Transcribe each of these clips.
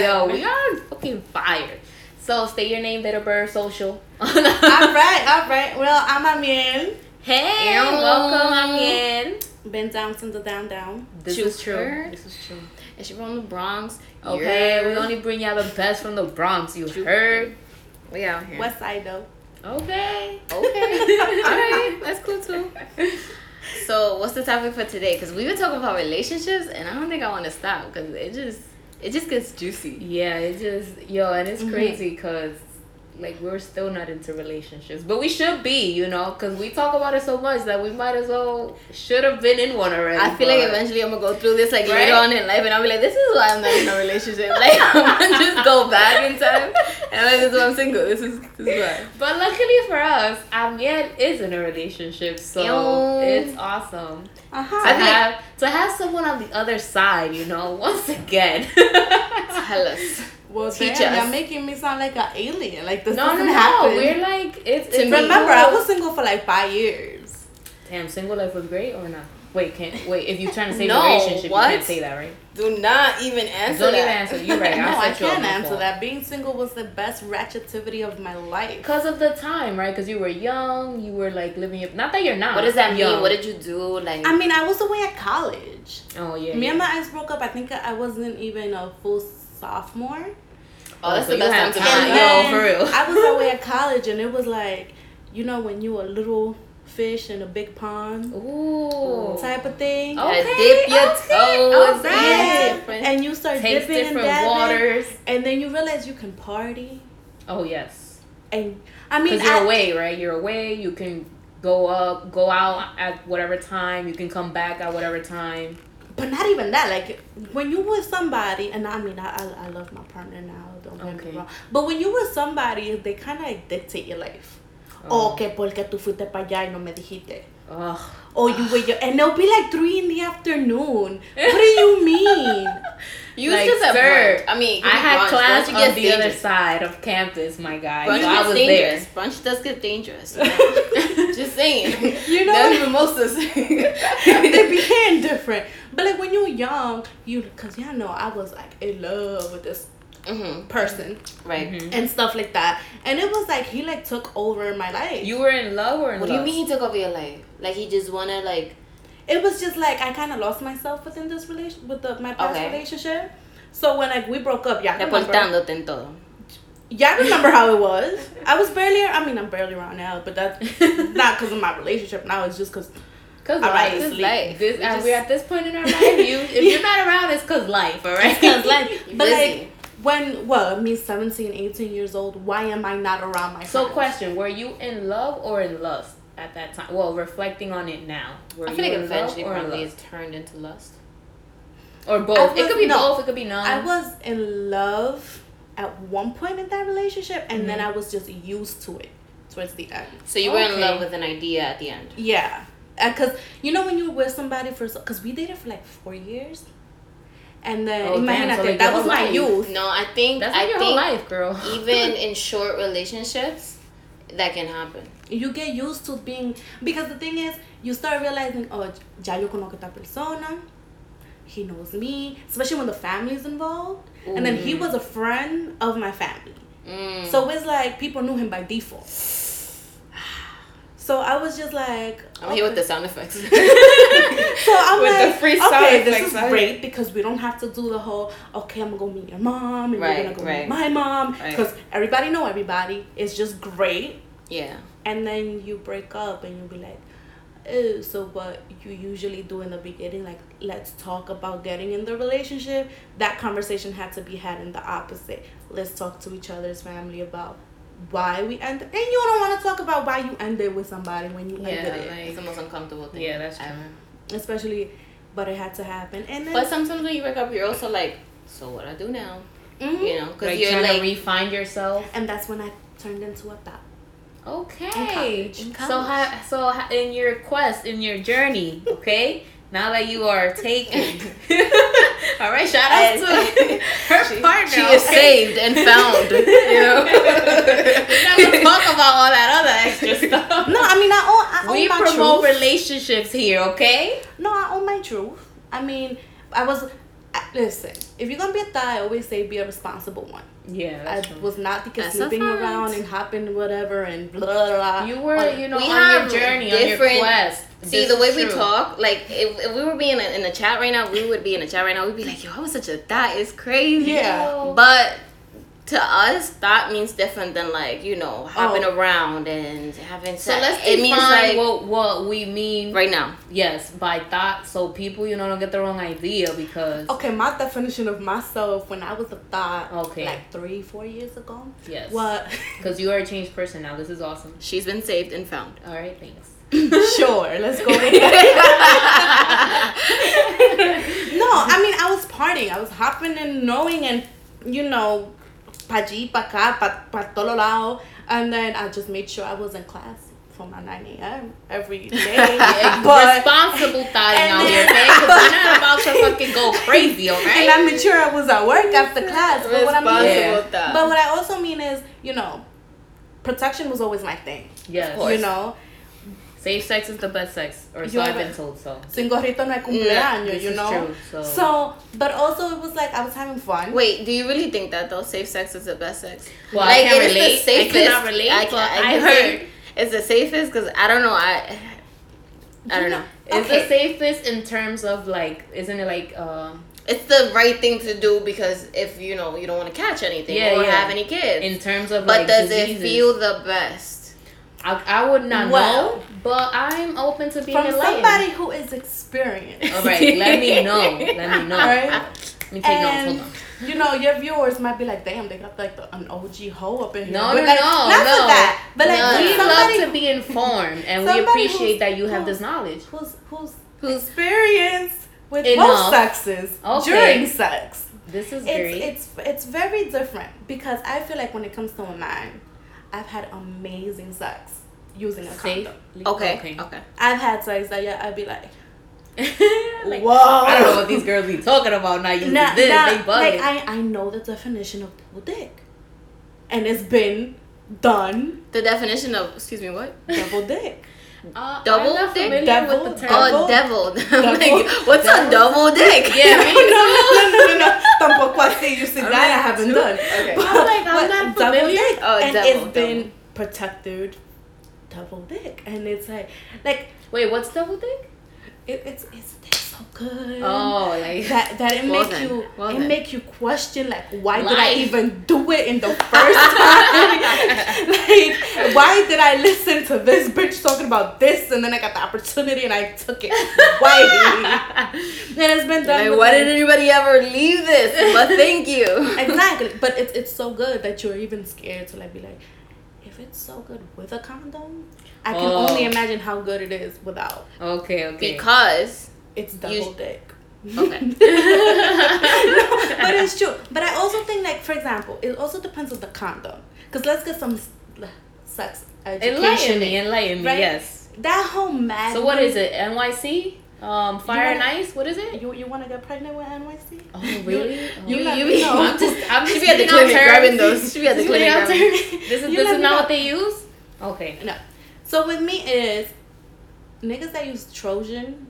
Yo, we are fucking fired. So stay your name, date of birth, social. all right, all right. Well, I'm Amiel. Hey, welcome, Amiel. Been down since the down down. This True is true. word. This is true. And she from the Bronx. Okay, we Yeah. only bring y'all the best from the Bronx. You True. heard? We out here. West side though. Okay. Okay. All right. That's cool too. So, what's the topic for today? Because we've been talking about relationships, and I don't think I want to stop because it just it just gets juicy. Yeah, it just yo, and it's mm-hmm. crazy because like we're still not into relationships, but we should be, you know, because we talk about it so much that we might as well should have been in one already. I feel like eventually I'm gonna go through this like Right? later on in life, and I'll be like, "This is why I'm not in a relationship." Like I'm gonna just go back in time, and like, "This is why I'm single. This is this is why." But luckily for us, Amiel is in a relationship, so Yo. it's awesome uh-huh. I have to have someone on the other side. You know, once again. Tell us. Well, Teach damn, us. y'all making me sound like an alien. Like this no, no, doesn't no. happen. We're like it's. It's Remember. I was single for like five years. Damn, single life was great or not? Wait, can't wait. If you're trying to say No, relationship, what? you can't say that, right? Do not even answer Don't that. even answer. You're right. no, I set can't answer fault. that. Being single was the best ratchetivity of my life. Because of the time, right? Because you were young, you were like living your. Not that you're not. What does that mean? What did you do? Like, I mean, I was away at college. Oh yeah. Me yeah. and my ex broke up. I think I wasn't even a full sophomore. oh, that's so the best have time to time. be Yo, oh, for real. I was away at college, and it was like, you know, when you a little fish in a big pond Ooh. type of thing. Oh. Yeah, Okay, dip your okay, toes. alright. Yeah, different. And you start Takes dipping and different dabbing, waters. and then you realize you can party. Oh yes. And I mean, Because you're I- away, right? You're away. You can go up, go out at whatever time. You can come back at whatever time. But not even that. Like when you with somebody, and I mean, I I, I love my partner now. Don't get Okay. me wrong. But when you with somebody, they kind of like dictate your life. Oh. Oh, que porque tú fuiste para allá y no me dijiste. Ugh. Oh, you were your, and it'll be like three in the afternoon. What do you mean? You Like, just have sir, brunch. I mean, I oh had brunch. class Brunch on gets the other side of campus, my guy. Brunch so I gets was dangerous. there. Brunch does get dangerous. you know? just saying. You know? That's mimosas. they be hitting different. But like when you're young, you cause y'all know I was like in love with this hmm person Right. Mhm. and stuff like that. And it was like he like took over my life. You were in love or in What do you mean he took over your life? Like he just wanna like it was just like I kind of lost myself within this relation with the my past Okay. relationship. So when like we broke up, y'all remember, reportándote en todo. y'all remember how it was. I was barely. I mean, I'm barely around now, but that's not because of my relationship. Now it's just because Cause I life. rather This life. This, we just, we're at this point in our life. You, if you're not around, it's cause life. All right. Because like, You're but like when well, me 17, 18 years old. Why am I not around my So, friends? question: Were you in love or in lust at that time? Well, reflecting on it now, were I feel you like in eventually love or probably it's turned into lust. or both? I it could be no. both. It could be none. I was in love at one point in that relationship, and then Mhm. I was just used to it towards the end. So you were in love with an idea at the end. Yeah, because you know when you're with somebody for because we dated for like four years, and then Oh, damn, imagine so, that like, that was whole my life. youth. No, I think That's I like your think whole life, girl. even in short relationships, that can happen. You get used to being because the thing is you start realizing oh ya yo conozco esta persona. He knows me, especially when the family's involved. And then he was a friend of my family. Mm. So it's like people knew him by default. So I was just like, I'm here with the sound effects. So I'm With the like, free sound okay, this is right? great because we don't have to do the whole, okay, I'm gonna go meet your mom and Right, we're gonna go right. meet my mom Right. because everybody know everybody. It's just great. yeah. And then you break up and you'll be like, oh, so what you usually do in the beginning, like let's talk about getting in the relationship. That conversation had to be had in the opposite. Let's talk to each other's family about why we ended. And you don't want to talk about why you ended with somebody when you Yeah, ended it, like- It's the most uncomfortable thing. Yeah, that's ever. true. especially. But it had to happen, and then But sometimes when you break up, you're also like, so what I do now? Mhm. You know, because Like you're trying like, to re-find yourself. and that's when I turned into a thought. Okay. college. In So, college. ha- so ha- in your quest, in your journey, okay. Now that you are taken, all right. Shout out to her she, partner. she is saved and found. You know. We're not gonna talk about all that other extra stuff. No, I mean I own, I own we my promote truth. relationships here, okay? No, I own my truth. I mean, I was. I, listen, if you're gonna be a thigh, I always say be a responsible one. Yeah, I that's true. was not because That's a sleeping around and hopping whatever and blah blah blah. You were, on- you know, We on have your journey, on your different- quest. See This the way we true. talk, like if, if we were being in, in a chat right now, we would be in a chat right now. We'd be like, "Yo, I was such a that is crazy." Yeah. But to us, that means different than like you know hopping Oh. around and having So let's it define means like what what we mean. right now. Yes, by thought, so people you know don't get the wrong idea because Okay, my definition of myself when I was a thought, Okay. like three, four years ago. yes, What? because you are a changed person now. This is awesome. She's been saved and found. All right, thanks. sure, let's go with that. no, I mean I was partying. I was hopping and knowing and you know, pa allí, pa acá, pa, pa todo lado. And then I just made sure I was in class for my 9 a.m. every day. Yeah, but responsible thoughting and out here, eh? okay? Because we're not about to fucking go crazy, and alright? I made sure I was at work after class. But what I mean thought. but what I also mean is, you know, protection was always my thing. Yes. course. You know, Safe sex is the best sex, or so I've been told. So sin gorrito no hay cumpleaños, this you is know. true. So, So, but also it was like I was having fun. Wait, do you really think that though? Safe sex is the best sex. Well, I can't it is relate. I cannot relate, I, but I, I heard. say it's the safest because I don't know. I I don't know- know. it's okay. the safest in terms of like, isn't it like, um, It's the right thing to do because if you know you don't want to catch anything Yeah, or yeah. have any kids. in terms of but like does diseases. it feel the best? I, I would not Well- know, but I'm open to being From enlightened. somebody who is experienced. All right, let me know. Let me know. Right? Let me take And notes. Hold on. you know, your viewers might be like, "Damn, they got like the, an OG hoe up in here." No, but no, like, no, not no. for that. But like, No, we somebody love to be informed, and we appreciate that you have this knowledge. who's who's Who's- experienced with Enough. both sexes Okay. during sex. This is It's great. it's it's very different because I feel like when it comes to a man, I've had amazing sex using a safe. condom. Okay, okay. Okay. I've had sex that yeah, I'd be like, Like, whoa. I don't know what these girls be talking about now. Using Nah, this, nah, they bugging. like I, I know the definition of double dick, and it's been done The definition of excuse me, what? double dick. Uh, Double I'm not dick? Devil? with the term. Oh, Devil? devil. Like, what's Devil? a double dick? Yeah, me no, no, no, no, no. Tampoco así. You see that I haven't too. done. Okay. But, I'm like, I'm but not double familiar. dick, Oh, and devil, it's been protected double dick, and it's like, like Wait, what's double dick? it, it's it's it's so good. Oh, like that that it Well make then, you well it then. make you question like why did I even do it in the first time? like why did I listen to this bitch talking about this and then I got the opportunity and I took it. Why? and it's been done. Like, why like- did anybody ever leave this? But thank you. exactly? But it's it's so good that you're even scared to like be like, if it's so good with a condom, I can Oh. only imagine how good it is without. okay, okay. Because It's double You- dick. okay. no, but it's true. But I also think, like, for example, it also depends on the condom. Because let's get some sex education. enlighten me, enlighten me. right? Yes. That whole mad. So what is it? NYC? Um, Fire and wanna- Ice? What is it? You, you want to get pregnant with NYC? Oh, really? You, You- let you be- know. I'm just, I'm just be at the clinic grabbing those. She be at the clinic grabbing. This is You this is not what they use. Okay. No. So with me is niggas that use Trojan.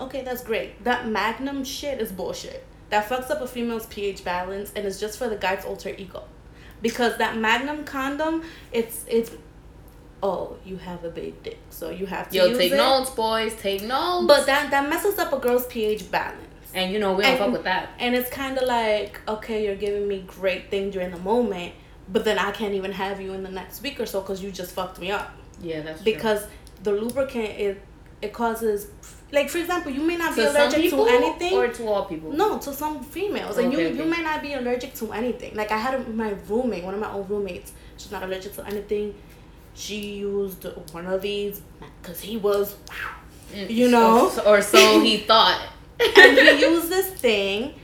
Okay, that's great. That Magnum shit is bullshit. That fucks up a female's pH balance and it's just for the guy's alter ego. Because that Magnum condom, it's it's oh you have a big dick, so you have to Yo, take it. notes, boys. Take notes. But that that messes up a girl's pH balance. and you know we don't and- fuck with that. And it's kind of like, okay, you're giving me great thing during the moment, but then I can't even have you in the next week or so because you just fucked me up Yeah, that's true. because the lubricant it it causes like for example you may not be to some allergic to anything or to all people. no to some females and you Okay, you may not be allergic to anything like i had a, my roommate one of my old roommates she's not allergic to anything she used one of these because he was Mm, you know. or, or so he thought. and he used this thing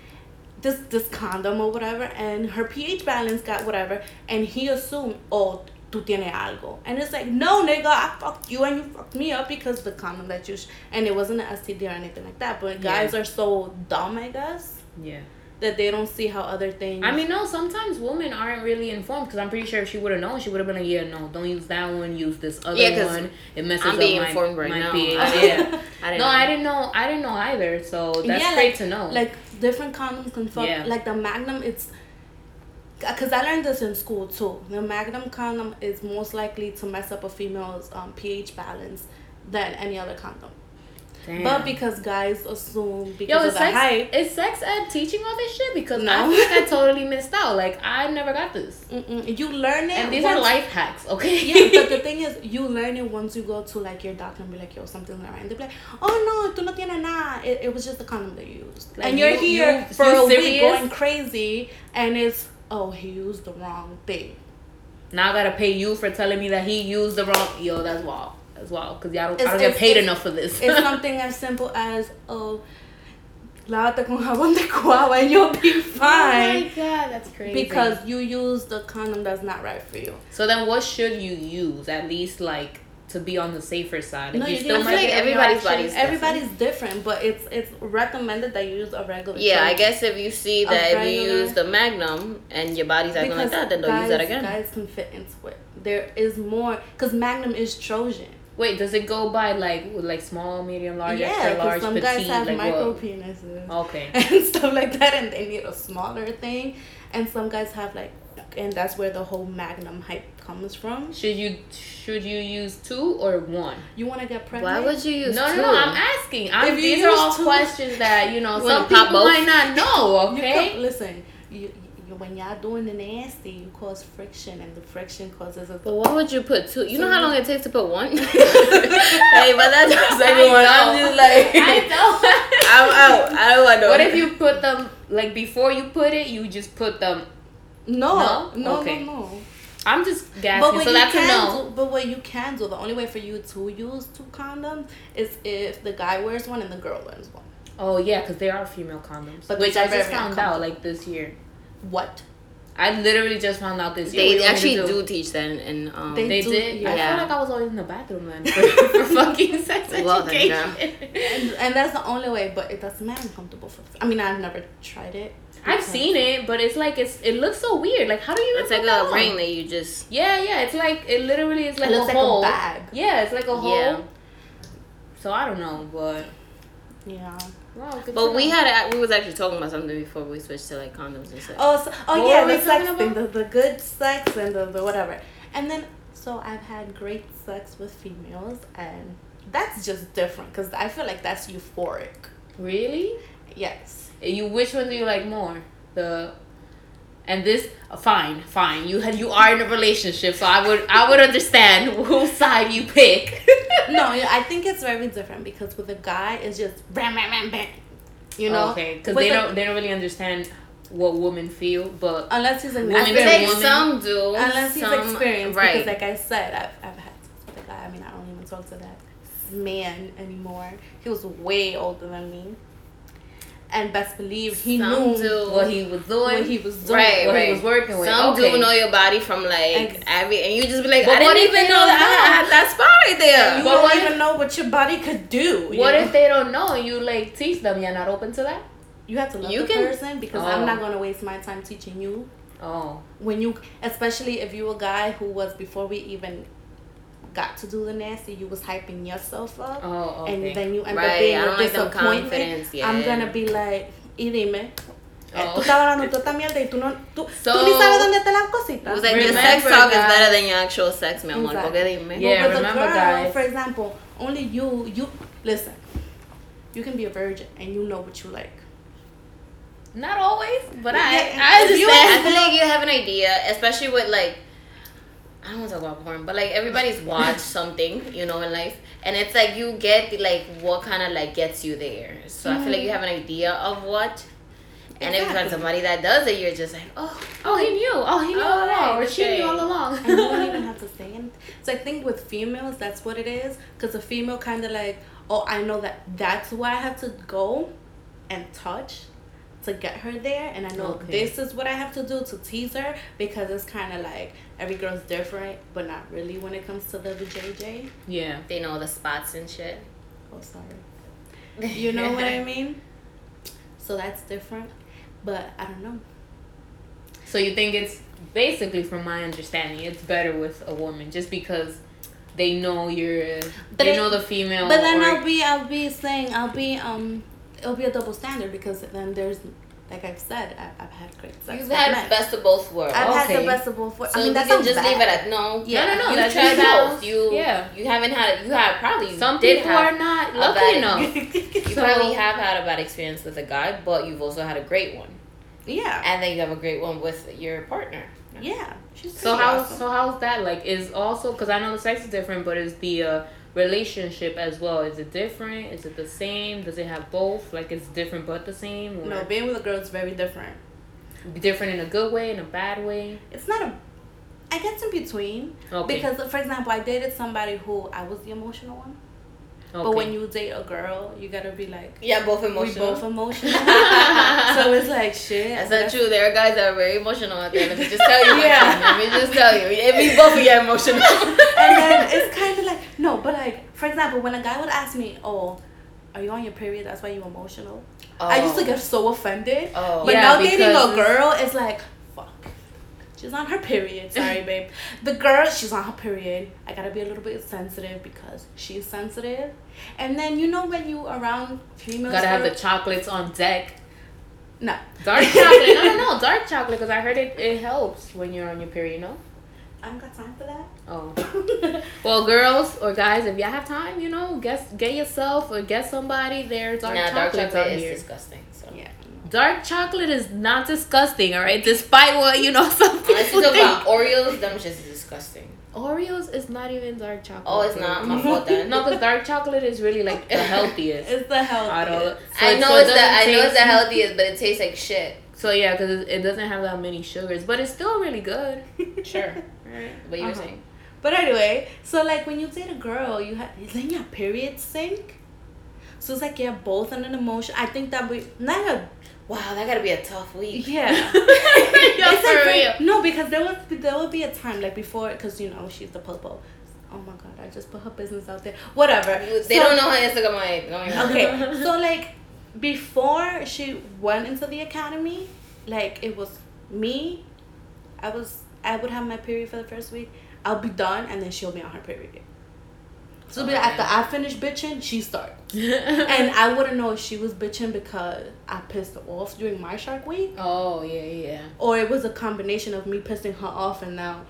this this condom or whatever and her ph balance got whatever and he assumed oh tú tienes algo and it's like no nigga i fucked you and you fucked me up because the condom that you sh-. and it wasn't an std or anything like that but guys Yeah. are so dumb i guess Yeah. that they don't see how other things I mean, no. Sometimes women aren't really informed because I'm pretty sure if she would have known, she would have been like, "Yeah, no, don't use that one. Use this other Yeah, 'cause one. It messes I'm up being my, informed right my now. pH." I- yeah. I didn't no, know. I didn't know. I didn't know either. So that's Yeah, great like- to know. like different condoms can fuck. Yeah. Like the Magnum, it's because I learned this in school too. The Magnum condom is most likely to mess up a female's um, pH balance than any other condom. Damn. But because guys assume because Yo, of the sex, hype, is sex ed teaching all this shit? Because No. I think I totally missed out. Like, I never got this. mm-mm, you learn it. And these are life hacks, okay? yeah, but the thing is, you learn it once you go to like your doctor and be like, yo, something's not right. And they'll be like, oh no, tú no tienes nada. It, it was just the condom they used. Like, and you're you- here you- for you a week going crazy, and it's, oh, he used the wrong thing. Now I gotta pay you for telling me that he used the wrong. Yo, that's wild. That's wild. Because y'all don't, I It's- don't get paid enough for this. It's something as simple as, oh, lávate con jabón de cuaba and you'll be fine. Oh my god, that's crazy. because you use the condom that's not right for you. So then, what should you use at least like to be on the safer side? No, you you still might like everybody's body's different. Everybody's different, but it's it's recommended that you use a regular. Yeah, I guess if you see that if you use the Magnum and your body's acting like that, then don't guys, use that again. Guys can fit into it. There is more because Magnum is Trojan. Wait, does it go by like like small, medium, large, yeah, extra large, some petite? guys have like micro what? penises Okay. and stuff like that, and they need a smaller thing. And some guys have like, and that's where the whole Magnum hype comes from. Should you should you use two or one? You want to get pregnant? Why would you use No, two? no, no. I'm asking. I'm, If you these are all two- questions that you know some people both? might not know. You Okay. can- listen, you, you when y'all doing the nasty, you cause friction, and the friction causes a. But why would you put two? You know how long it takes to put one? hey, but that's just everyone. I'm just like, I don't. I'm out. I don't want to. What if you put them like before you put it? You just put them. No, No? no, Okay. no, no. I'm just But gasping. what So that's a no. do, but what you can do, the only way for you to use two condoms is if the guy wears one and the girl wears one. Oh yeah, because there are female condoms, But which I just found out like this year. What? I literally just found out this year. They What do you want me actually to do teach that in, in um. They They do, did. I yeah. feel like I was always in the bathroom then for, for fucking sex Well, then, education. And, and that's the only way, but it doesn't matter uncomfortable for. I mean, I've never tried it. I've because- seen it, but it's like it's it looks so weird. Like how do you? It's like put that a on? ring that you just. Yeah, yeah. It's like it literally is like it a looks like hole. a bag. Yeah, it's like a hole. Yeah. So I don't know, but Yeah. Wow. But we know. had a- we was actually talking about something before we switched to like condoms and stuff. Oh, so, oh What yeah, we the sex talking thing, the, the good sex and the, the whatever. And then, so I've had great sex with females, and that's just different because I feel like that's euphoric. really. Yes. You which one do you like more? The and this fine, fine. You had you are in a relationship, so I would I would understand whose side you pick. no, I think it's very different because with a guy, it's just bam, bam, bam, bam. You know? okay, because they a- don't they don't really understand what women feel, but Unless he's an Women I feel and like women- some do. Unless he's experienced, right? because like I said, I've, I've had sex with a guy. I mean, I don't even talk to that man anymore. He was way older than me, and best believe he Some knew do. what he was doing, what he was doing. right, what right. he was working with. Some okay. do know your body from like Ex- every, and you just be like, But I didn't even know that I had that spot right there. You But don't even if- know what your body could do. What know? if they don't know you like teach them? You're not open to that. You have to love You the can- person because Oh. I'm not oh. gonna waste my time teaching you. Oh, When you, especially if you a guy who was before we even got to do the nasty, you was hyping yourself up. oh, okay. and then you end Right, up being I a don't like them disappointment, yeah. I'm gonna be like, y dime, eh, Oh. tú estabas hablando toda esta mierda y tú no, tú, So- tú ni sabes dónde están las cositas. was like your sex Remember, talk is better than your actual sex, mi amor. Exactly. Porque dime. Yeah. but with remember, a girl, guys. for example, only you, you, listen, you can be a virgin and you know what you like. not always, but Yeah, I I if you- understand. I feel like you have an idea, especially with like I don't want to talk about porn, but like everybody's watched something, you know, in life, and it's like you get the, like what kind of like gets you there. So I feel like you have an idea of what, and if you find Exactly. somebody that does it, you're just like, oh, oh, he knew. Oh, he knew Oh, all along, or right, she knew all along. and you don't even have to say anything. So I think with females, that's what it is. Because a female kind of like, oh, I know that that's where I have to go and touch to get her there. And I know Okay. this is what I have to do to tease her because it's kind of like every girl's different, but not really when it comes to the JJ. yeah. they know the spots and shit. Oh, sorry. You know what I mean? So that's different. But I don't know. So you think it's basically, from my understanding, it's better with a woman just because they know you're, But they it- know the female. But then or- I'll be I'll be saying I'll be um it'll be a double standard because then there's like I've said, I, I've had great sex. You've had men. best of both worlds. I've had the best of both. worlds. So I mean, we that can sounds just bad. leave it at no. Yeah. No, no, no. You that's tried tried both. You yeah. You haven't had. You have probably Some did people have are not lucky bad- enough. You So- probably have had a bad experience with a guy, but you've also had a great one, yeah, and then you have a great one with your partner. yeah. She's So pretty how awesome. so how's that like? Is also because I know the sex is different, but is the uh, relationship as well? Is it different? Is it the same? Does it have both? Like it's different but the same? Or No, being with a girl is very different. different in a good way, in a bad way. It's not a. I guess in between Okay. because, for example, I dated somebody who I was the emotional one. Okay. But when you date a girl, you gotta be like Yeah, both emotional. we both emotional. so it's like shit. That's not true. There are guys that are very emotional out there. Let me just tell you. Yeah. Let me just tell you. It means both of you are emotional. and then it's kind of like no, but like for example, when a guy would ask me, "Oh, are you on your period? That's why you're emotional." I used to get oh. so offended. Oh. But Yeah, now dating a girl is like, fuck. She's on her period. Sorry, babe. The girl, she's on her period. I gotta be a little bit sensitive because she's sensitive. And then you know when you around females, Gotta have the chocolates on deck. no. Dark chocolate. No, no, no. Dark chocolate because I heard it, it helps when you're on your period, no? I don't got time for that. Oh. Well, girls or guys, if y'all have time, you know, get get yourself or get somebody their dark nah, dark chocolate out is here. disgusting. So. yeah. Dark chocolate is not disgusting, all right? Despite what you know, some people Unless you talk think. about Oreos, them shit is disgusting. Oreos is not even dark chocolate. Oh, it's not my fault then. No, because dark chocolate is really like the healthiest. It's the healthiest. out. So I it- know so it it's the doesn't I know it's the healthiest, but it tastes like shit. So yeah, because it, it doesn't have that many sugars, but it's still really good. Sure. Right? What you were Uh-huh. saying? But anyway, so like when you date a girl, you have is then your period sync. So it's like you're both on an emotion. I think that we not a Wow, that gotta be a tough week. yeah. It's for like real. no, because there was there will be a time like before, because you know she's the popo. Oh my god, I just put her business out there. Whatever. They So- don't know how Instagram. Don't Okay, so like before she went into the academy, like it was me. I was I would have my period for the first week. I'll be done, and then she'll be on her period. So it'll be Oh, after. I finish bitching, she starts, and I wouldn't know if she was bitching because I pissed her off during my Shark Week, oh yeah, yeah. or it was a combination of me pissing her off, and now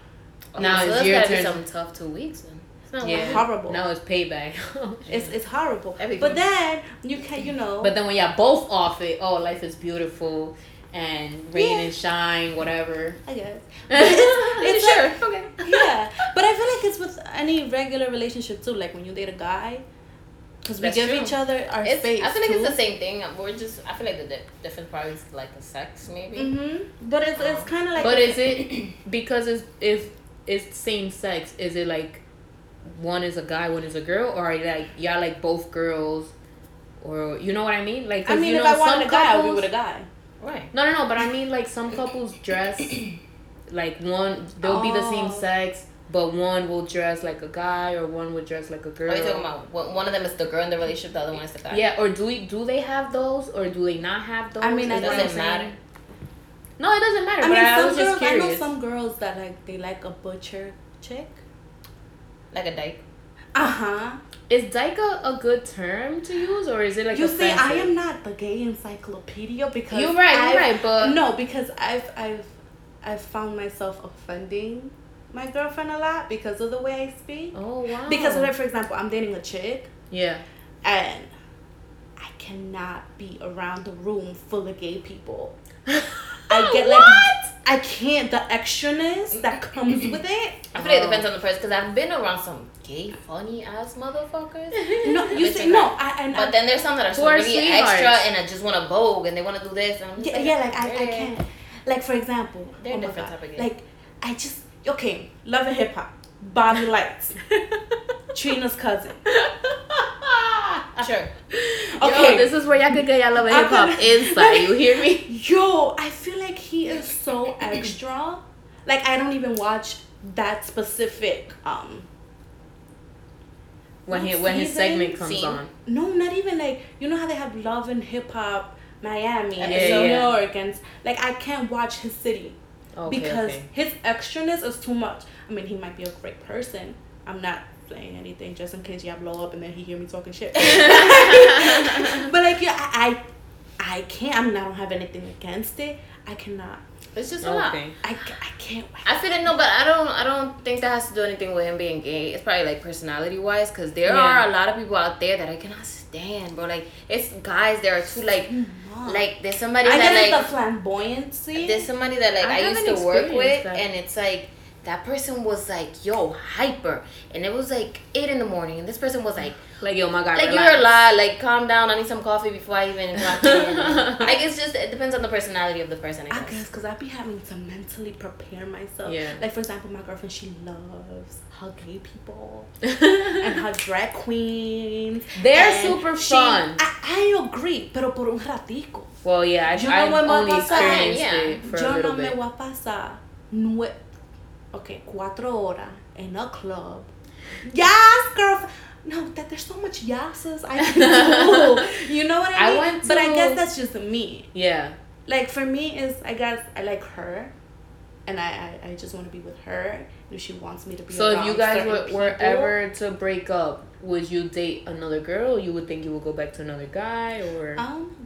oh, Now so it's that's your gotta be turn. some tough two weeks then. It's Yeah. worth horrible. Now it's payback. It's it's horrible. Everything. But then you can you know. But then when y'all both off it, oh, life is beautiful and rain Yeah. and shine, whatever. I guess. It's, it's sure. like- okay. yeah, but I feel like it's with any regular relationship too. Like when you date a guy, because we give true. each other our It's, space. I feel like too. it's the same thing. We're just. I feel like the di- difference probably is like the sex, maybe. Mhm. But it's it's kind of like. But is it because it's if it's same sex? Is it like one is a guy, one is a girl, or are you like y'all like both girls, or you know what I mean? Like, 'cause I mean, you if know, I wanted some a guy, I'll be with a guy. Right. No, no, no. But I mean, like some couples dress like one. They'll be the same Oh. sex, but one will dress like a guy, or one will dress like a girl. What are you talking about? One one of them is the girl in the relationship, the other one is the guy. Yeah, or do we do they have those, or do they not have those? I mean, it doesn't what saying? matter. No, it doesn't matter. I but mean, I some was just girls. I know some girls that like they like a butcher chick. Like a dyke. Uh huh. Is dyke a, a good term to use, or is it like You see, I am not the gay encyclopedia because You're right. You're I've- right, but no, because I've I've I've found myself offending my girlfriend a lot because of the way I speak. oh wow. Because like, for example, I'm dating a chick yeah. and I cannot be around the room full of gay people. I get like I can't the extraness that comes with it. I feel like it depends on the person because I've been around some gay, funny ass motherfuckers. No, you Bitch see, and no, that. I and But I, then there's some that are so Who are really extra and I just want to vogue and they want to do this. And I'm just yeah, like, yeah, like I, I can't. Like for example, They're oh my different God, type of gay. like I just okay, love and hip hop, Bobby Lytes, Trina's cousin. Sure. Okay. Yo, this is where y'all could get y'all love and hip hop gonna- inside. You hear me? Yo, I feel like he is so extra. Like I don't even watch that specific um When he when his segment comes Scene. on. no, not even like you know how they have love and hip hop Miami and Yeah, New yeah. York and like I can't watch his city Okay, because okay. his extraness is too much. I mean, he might be a great person. I'm not saying anything just in case y'all blow up and then he hear me talking shit. but like yeah, I, I I can't. I mean, I don't have anything against it. I cannot. It's just a lot. Okay. I, I can't. I feel it no, but I don't. I don't think that has to do anything with him being gay. It's probably like personality wise, because there Yeah. are a lot of people out there that I cannot stand, bro. Like it's guys. There are too like, like there's somebody I that like the flamboyancy. there's somebody that like I I, used to work with, that. and it's like that person was like yo hyper, and it was like eight in the morning, and this person was like Like yo, my God. like relax. you're a lot, like calm down. I need some coffee before I even to you. like it's just it depends on the personality of the person. I I guess. guess because I'd be having to mentally prepare myself. Yeah. Like for example, my girlfriend she loves her gay people and her drag queens. They're and super she- fun. I, I agree, pero por un ratico. Well, yeah, I, Yo I've me only experienced Yeah. it for a little no me bit. voy a pasar nue okay, cuatro horas in a club. Yes, girl. No, that there's so much yeses I can do. You know what I mean? I went but I guess that's just me. Yeah. Like for me is I guess I like her and I, I, I just want to be with her if she wants me to be So if you guys were, were ever to break up, would you date another girl? You would think you would go back to another guy, or um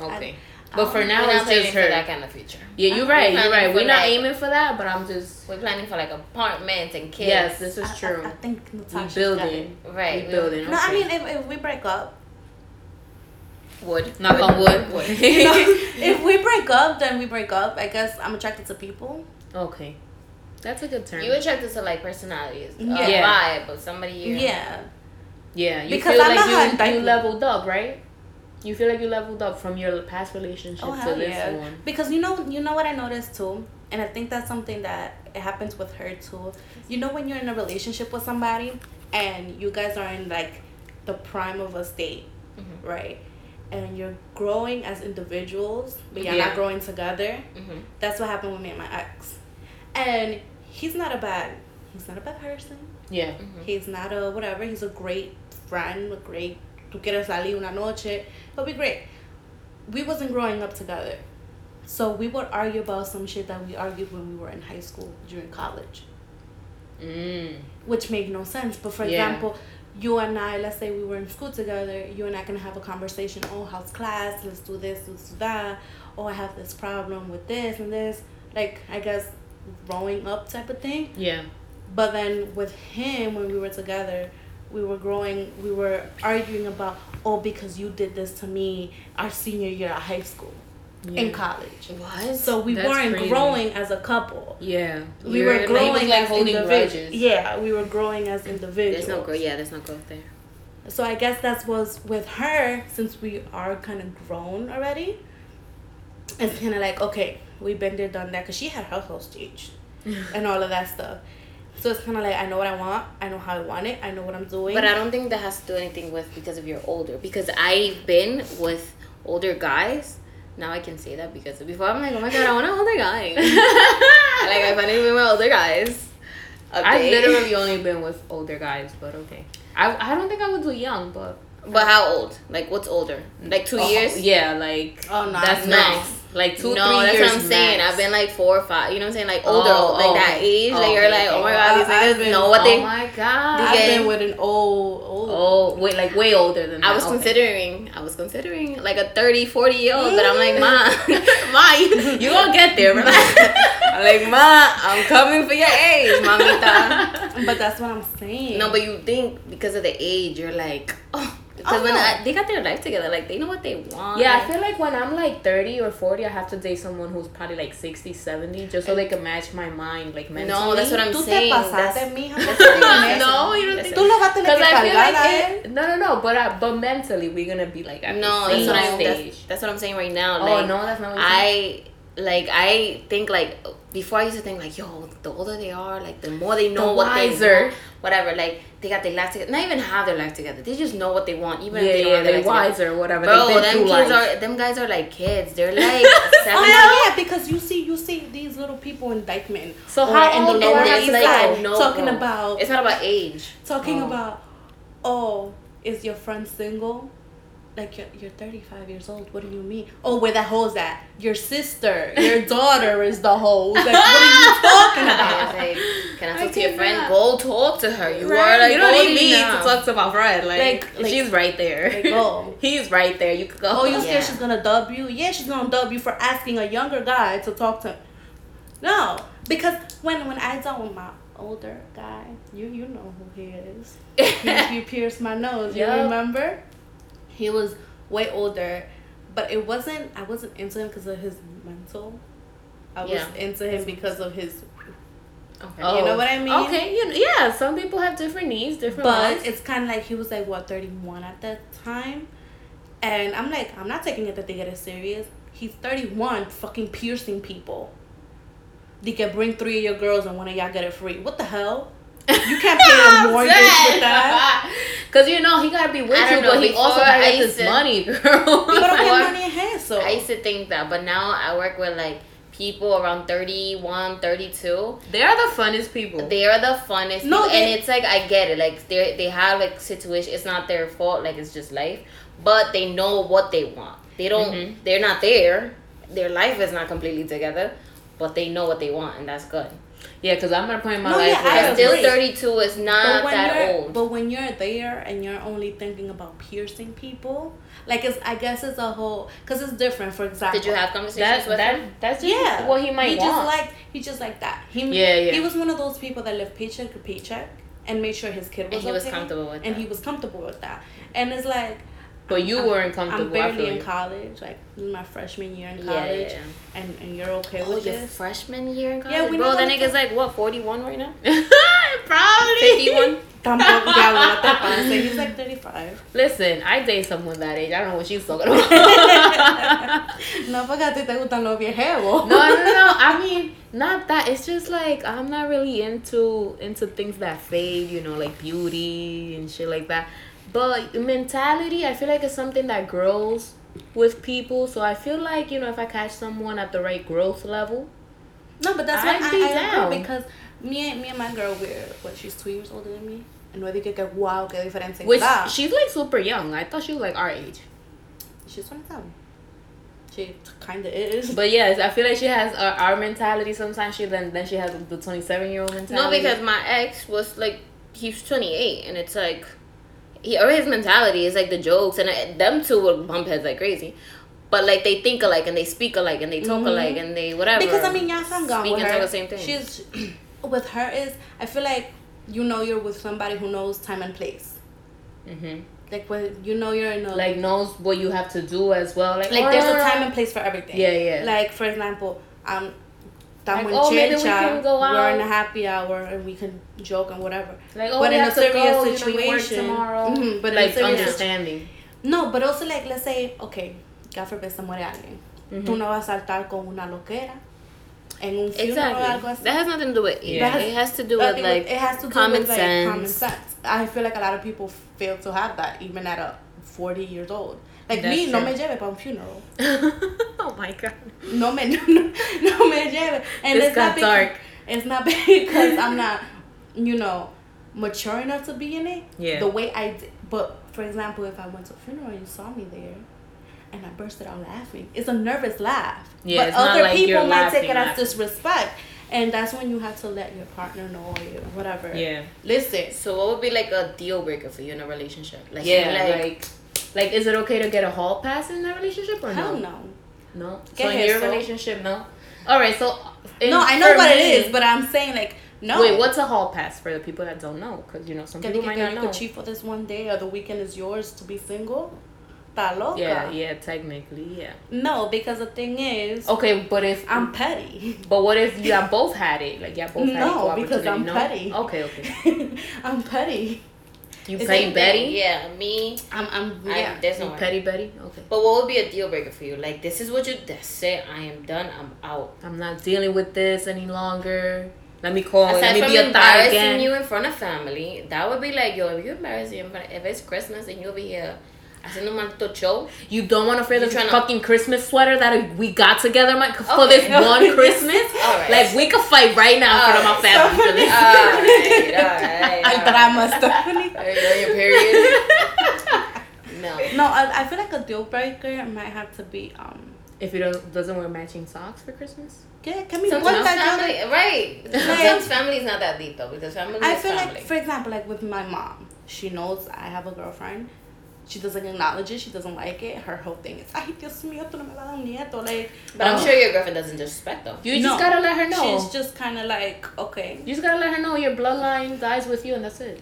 okay? I- but for now, We're not it's planning just for her. that kind of future. Yeah, you're right. You're right. We're not like- aiming for that, but I'm just We're planning for like apartments and kids. yes, this is I- I- true. I, think Natasha's building. got right. We we building. it. No, I mean if, if we break up, Wood. Knock on wood. you know, if we break up, then we break up. I guess I'm attracted to people. okay, that's a good term. You attracted to like personalities, Yeah. yeah, vibe of somebody. You Yeah. yeah, you Because feel I'm like not you, you leveled up, right? You feel like you leveled up from your past relationship Oh to this yeah! one. Because you know, you know what I noticed too, and I think that's something that it happens with her too. You know, when you're in a relationship with somebody and you guys are in like the prime of a state, Mhm. right? And you're growing as individuals, but you're Yeah. not growing together. hmm That's what happened with me and my ex. And he's not a bad, he's not a bad person. Yeah. Mm-hmm. He's not a whatever. He's a great friend, a great. Tú quieres salir una noche, he'll be great. We wasn't growing up together, so we would argue about some shit that we argued when we were in high school during college, Mm. which made no sense. But for Yeah. example, you and I, let's say we were in school together, you and I can have a conversation. Oh, how's class? Let's do this, let's do that. Oh, I have this problem with this and this. Like I guess growing up type of thing. Yeah. But then with him, when we were together, we were growing, we were arguing about, oh, because you did this to me our senior year at high school yeah. in college. What? So we That's weren't crazy. growing as a couple. Yeah. We You're- were growing was, like as holding individuals. grudges. Yeah, we were growing as individuals. there's no growth. Yeah, there's no growth there. So I guess that was with her, since we are kind of grown already. It's kind of like okay, we've been there, done that, because she had her whole stage and all of that stuff. So it's kind of like I know what I want, I know how I want it, I know what I'm doing. But I don't think that has to do anything with because of you're older. Because I've been with older guys. Now I can say that because before I'm like, oh my god, I want an older guy. like I finally been with older guys. I've literally only been with older guys, but okay. I, I don't think I would do young, but But how old? Like what's older? Like two Oh, years? Yeah, like Oh, no, that's no. max. Like two, no, three that's what I'm saying. max. I've been like four or five. You know what I'm saying? Like oh, older, Oh, like oh, that age. oh, like you're like, oh my god, these niggas been- know what they. oh my god. I've Okay. been with an old, old. Oh wait, like way older than that. I was considering, I was considering like a 30, 40 year old, but I'm like, ma, mm. ma, you, you gonna get there, relax. I'm like, ma, I'm coming for your age, mamita. But that's what I'm saying. No, but you think because of the age, you're like, oh, because Oh, when no. I, they got their life together, like they know what they want. Yeah, I feel like when I'm like 30 or 40, I have to date someone who's probably like 60, 70, just so they can match my mind, like mentally. No, that's what I'm Tú saying. te pasaste, That's- mija. that's No, what I'm No, you don't think- Tú lo vas a tener que cargar like eh. it, no, no, no, but I, but mentally we're gonna be like at No, the that's what I'm. stage. That's, that's what I'm saying right now. oh Like, no, that's not what you're saying? I like I think like before I used to think like yo the older they are like the more they know The what they wiser. whatever like they got their life together not even have their life together they just know what they want even yeah, if they don't yeah, have they're life together. wiser, whatever. Bro, They've been them through kids life. are them guys are like kids. They're like Oh seven. hell yeah, because you see, you see these little people in Dyckman. So or how in the old Lower are East they? Side, oh, No, talking bro. about It's not about age. talking Oh. about, oh, is your friend single? Like you're, you're 35 years old. What do you mean? Oh, where the hoe's at? Your sister, your daughter is the hoe. Like, what are you talking about? Like, can I I talk to your friend? cannot. Go talk to her. You Right. are like you don't need me to talk to my friend. Like, Like- like- she's right there. Like, go. He's right there. You could go. Oh, you Yeah. scared she's gonna dub you? Yeah, she's gonna dub you for asking a younger guy to talk to. No, because when when I dealt with my older guy, you you know who he is. he, he pierced my nose. You remember? He was way older, but it wasn't. I wasn't into him because of his mental. I was Yeah. into him because of his. Okay. You know what I mean? Oh, Okay, you know, yeah. Some people have different needs, different But it's kind of like he was like what thirty one at that time, and I'm like I'm not taking it that they get it serious. He's thirty one, fucking piercing people. They can bring three of your girls and one of y'all get it free. What the hell? You can't pay a mortgage with that. Cause you know he gotta be with you, know, but he also gotta get this to- money, girl. You don't Before- have money in hand, so I used to think that, but now I work with like people around 31, 32. they are the funnest people. They are the funnest. No, people, they- and it's like I get it. Like they they have like situation. It's not their fault. Like it's just life. But they know what they want. They don't. Mhm. They're not there. Their life is not completely together, but they know what they want, and that's good. Yeah, cause I'm at a point in my No, life yeah, where I Because agree. still, thirty two is not that old. But when you're there and you're only thinking about piercing people, like it's I guess it's a whole because it's different. For example, Did you have conversations that with that him? that's just yeah, what he might he want. just like he just like that. He Yeah, yeah. He was one of those people that lived paycheck to paycheck and made sure his kid was And he was comfortable with and that. he was comfortable with that. And it's like, but you I'm- weren't comfortable. I'm barely in college, like my freshman year in college, yeah. and and you're okay Oh, with your this. freshman year in college? Yeah, we Bro, know that nigga's like, what, 41 right now? Probably 51? Tampoco te hablo de te. He's like 35. Listen, I date someone that age. I don't know what she's talking about. No, porque a ti te gustan los viejos. no, no, no. I mean, not that. It's just like I'm not really into into things that fade. You know, like beauty and shit like that. But mentality, I feel like it's something that grows with people. So I feel like you know, if I catch someone at the right growth level, No, but that's I'd why be I, I down. agree because me and me and my girl we're what she's two years older than me. And no dije que wow, qué diferencia. which da. she's like super young. I thought she was like our age. she's 27. She kind of is. But yes, I feel like she has our, our mentality. Sometimes she then then she has the twenty seven year old mentality. No, because my ex was like, he's 28, and it's like, he or his mentality is like the jokes, and I, them two would bump heads like crazy. But like they think alike and they speak alike and they talk Mhm. alike and they whatever. because I mean, gone Speak with her. talk the same thing. She's with her is I feel like you know you're with somebody who knows time and place. hmm Like when you know you're in a like knows what you have to do as well. Like, like there's a time and place for everything. Yeah, yeah. Like for example, um, Like, estamos oh, maybe en we can go out. we're in a happy hour and we can joke and whatever. Like, oh, But we in have a to serious go, you know, you work situation- tomorrow. Mhm, but in a like serious- understanding. No, but also like let's say, okay, God forbid se muere alguien. Mhm. Tú no vas a saltar con una loquera en un funeral o algo Exactly. así. That has nothing to do with Yeah. yeah. It has to do with like it has to do common with, like, sense. common sense. I feel like a lot of people fail to have that even at a 40 years old. Like That's me, no true. me lleve para un funeral. oh my god. No me, no, no me lleve. And This it's got not because, dark. It's not because I'm not, you know, mature enough to be in it. Yeah. The way I did. But for example, if I went to a funeral and you saw me there, and I bursted out laughing, it's a nervous laugh. Yeah, but it's other like people you're might take laughing, it as disrespect. And that's when you have to let your partner know or you- whatever. Yeah. Listen. So what would be like a deal breaker for you in a relationship? Like Yeah, you're like, like, is it okay to get a hall pass in that relationship or no? Hell no? no. No. ¿Qué so in your eso? relationship, no. All right, so. no, I know what it me- is, but I'm saying like no. Wait, what's a hall pass for the people that don't know? Because you know some Que people might que not you know. could cheat for this one day or the weekend is yours to be single? Yeah, yeah, technically, yeah. No, because the thing is, Okay, but if I'm petty. But what if you have both had it? Like yeah, both had No, because. I'm no? petty. Okay, okay. I'm petty. You It's petty Betty? Yeah, me. I'm, I'm I, yeah. there's You no petty Betty? Okay. But what would be a deal breaker for you? Like this is what you. That's it. I am done. I'm out. I'm not dealing with this any longer. Let me call. Aside Let me from be a embarrassing again. you in front of family, that would be like, yo, if you embarrass you in front, if it's Christmas and you over here haciendo un maldito show, You don't want to wear the tryna- fucking Christmas sweater that we got together my, for Okay. this one Christmas. Alright. Like we could fight right now in front of my Alright, family for this. alright, alright. Drama, Stephanie. Are you on your period? no. no, I, I feel like a deal breaker might have to be um. If he don't, doesn't wear matching socks for Christmas. Yeah, can we Sometimes want that family, deal? right? Sometimes family is not that deep though because family I feel family. like, for example, like with my mom, she knows I have a girlfriend. She doesn't acknowledge it. She doesn't like it. Her whole thing is, "Ay, Dios mío, tú no me das un nieto." Like, but I'm sure your girlfriend doesn't disrespect though. You No. just gotta let her know. she's just kind of like, okay. you just gotta let her know your bloodline dies with you, and that's it.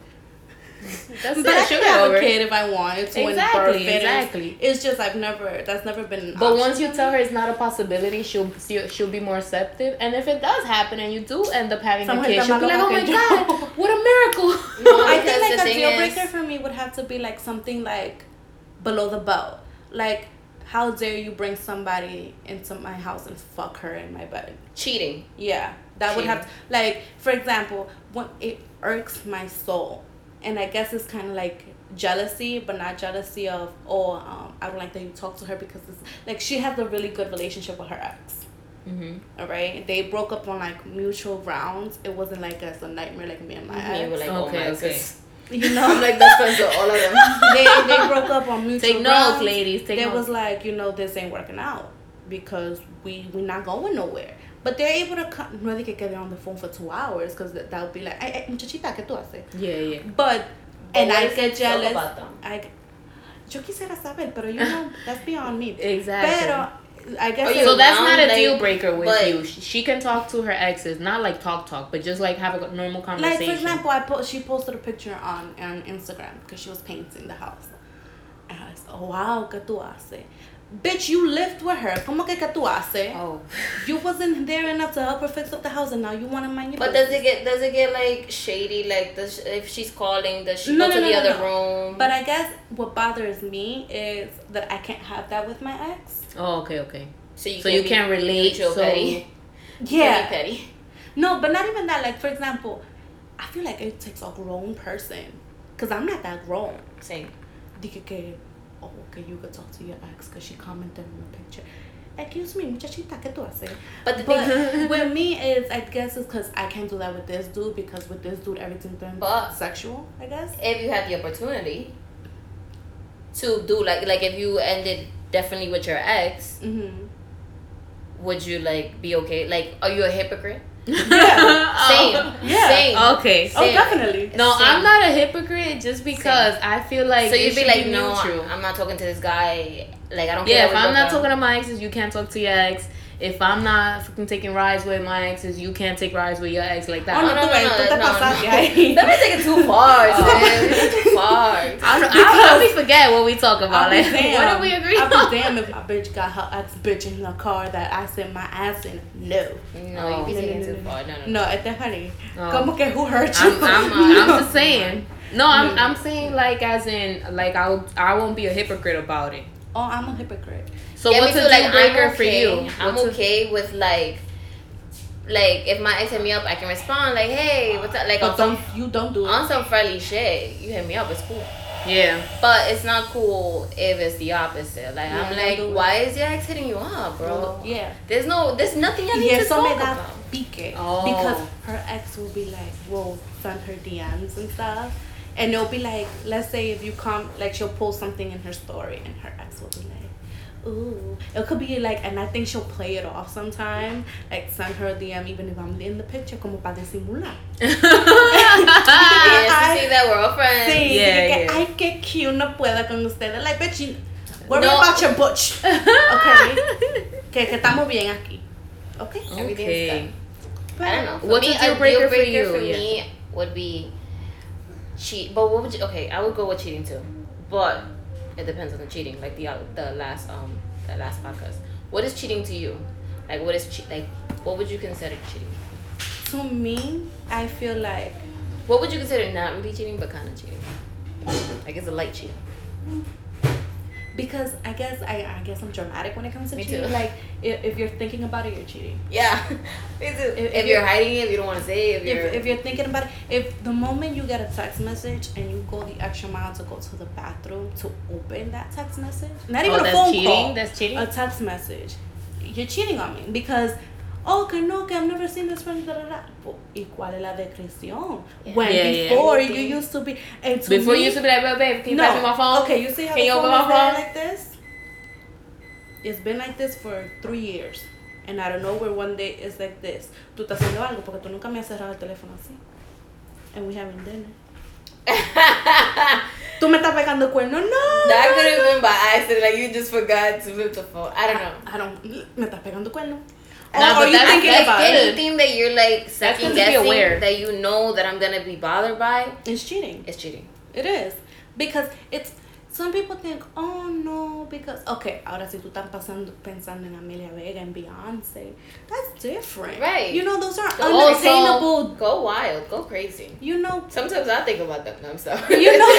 That's But I it. She'll have over a kid if I want. to. and Exactly, birth it and- exactly. It's just I've never. That's never been. But once you tell her it's not a possibility, she'll she'll, she'll be more receptive. And if it does happen and you do end up having a kid, she'll be like, "Oh my god, what a miracle!" No, I think like a deal is- breaker for me would have to be like something like below the belt. Like, how dare you bring somebody into my house and fuck her in my bed? cheating. Yeah, that would Cheating. have like for example, when it irks my soul, and I guess it's kind of like jealousy, but not jealousy of oh um, I don't like that you talk to her because it's like she has a really good relationship with her ex. Mm-hmm. All right, they broke up on like mutual grounds. It wasn't like as a nightmare like me and my Me, ex. we're like, oh Okay, my okay. you know, I'm like best friends with all of them. they they broke up on mutual Take grounds. notes, ladies. Take They notes. was like, you know, this ain't working out because we we're not going nowhere. But they're able to cut. No, they could get on the phone for two hours because that would be like, hey, muchachita, ¿qué tú haces? yeah, yeah. But, and I if get you talk jealous. about them? I, yo quisiera saber, pero you know, that's beyond me. Exactly. Pero, I guess. Are so that's not a like, deal breaker with but- you. She, she can talk to her exes, not like talk talk, but just like have a normal conversation. like for example, I po- she posted a picture on on Instagram because she was painting the house. And I was, oh wow, ¿qué tú haces? Bitch, you lived with her. ¿Cómo que qué tú haces? oh, You wasn't there enough to help her fix up the house, and now you want to mind your But does it get does it get like shady? Like does if she's calling, does she No, go no, to no, the no, other no. room? But I guess what bothers me is that I can't have that with my ex. oh, okay, okay. so you So you can't relate. neutral So petty. Yeah. petty. No, but not even that. Like for example, I feel like it takes a grown person, cause I'm not that grown. Same. Dije que, okay, you could talk to your ex because she commented on the picture. Excuse me, muchachita, ¿qué tú haces? But the But thing, with me is, I guess it's because I can't do that with this dude because with this dude everything's been But- sexual. I guess. if you had the opportunity to do like like if you ended definitely with your ex, Mm-hmm. would you like be okay? Like, are you a hypocrite? Yeah. Same. Oh, Yeah. Same. Okay. Oh, definitely. No, Same. I'm not a hypocrite just because I feel like so it you'd be should like, no. I'm not talking to this guy. Like, I don't Yeah, care. if I'm not broke talking to my exes, you can't talk to your ex. If I'm not fucking taking rides with my exes, you can't take rides with your ex like that. Oh, No, no, no, no, no, no, no. Let me take it too far, Oh. man. Too far. I don't, I, we forget what we talk about. Like, what did we agree I'll on? be damned if my bitch got her ex bitch in the car that I sent my ass in. No. No, you be taking no, too no, no. far. No, no, No, it's eh, definitely. Oh. Como que who hurt you? I'm, I'm, I'm just saying. No, I'm, I'm saying like as in like I'll I won't be a hypocrite about it. Oh, I'm a hypocrite. So Yeah, what's a deal like, breaker I'm for okay. you? I'm What's a- okay with like, like if my ex hit me up, I can respond like, hey, what's up? Like But on some don't you don't do it. on some friendly shit. You hit me up, it's cool. Yeah. But it's not cool if it's the opposite. Like Yeah, I'm like, why is your ex hitting you up, bro? Yeah. There's no, there's nothing I need Y to talk about. pique. Oh. Because her ex will be like, will send her DMs and stuff. And it'll be like, let's say if you come, like she'll post something in her story and her ex will be like, ooh. It could be like, and I think she'll play it off sometime. Like send her a DM even if I'm in the picture, como para disimular. yes, you see that we're all friends. Sí, Yeah, de que, yeah. ay, qué cute, no puedo con ustedes. Like, bitch, you, worry No. about your butch. Okay? que, que estamos bien aquí. Okay? Everything's Okay. done. I don't know. For What's me, a deal breaker for you? for Yeah. me would be cheat. But what would you? Okay, I would go with cheating too. But it depends on the cheating. Like the uh, the last um the last podcast. What is cheating to you? Like what is cheat? Like what would you consider cheating? To me, I feel like What would you consider not really cheating but kind of cheating? Like it's a light cheating. Because I guess I, I guess I'm dramatic when it comes to Me cheating. too. Like if, if you're thinking about it, you're cheating. Yeah, me too. If, if you're you're- hiding it, if you don't want to say, it, if you're If, if you're thinking about it, if the moment you get a text message and you go the extra mile to go to the bathroom to open that text message, not even Oh, a phone cheating. call, That's cheating. a text message, you're cheating on me because oh, que no, que I've never seen this friend, da, da, da. Well, ¿Y cuál es la descripción? Yeah. When Yeah, yeah. before you used to be, and to Before me, you used to be like, babe, babe, can you pass me my phone? Okay, you see how Can the you phone open is phone? like this? It's been like this for three years. And I don't know where one day it's like this. Tú estás haciendo algo porque tú nunca me has cerrado el teléfono así. And we having dinner. Tú me estás pegando el cuerno. No. That no, could have no. been by accident. Like you just forgot to flip the phone. I don't know. I don't. Me estás pegando el cuerno. Nah, or, but you that's- thinking that's about good. it. Anything that you're like second good to guessing aware. that you know that I'm gonna be bothered by It's cheating. It's cheating. It is. Because it's some people think, oh no, because okay, ahora si tú estás pasando pensando en Amelia Vega and Beyonce, that's different. Right. You know, those are Also, unattainable. go wild, go crazy. You know, Sometimes I think about them. No, I'm sorry. you know,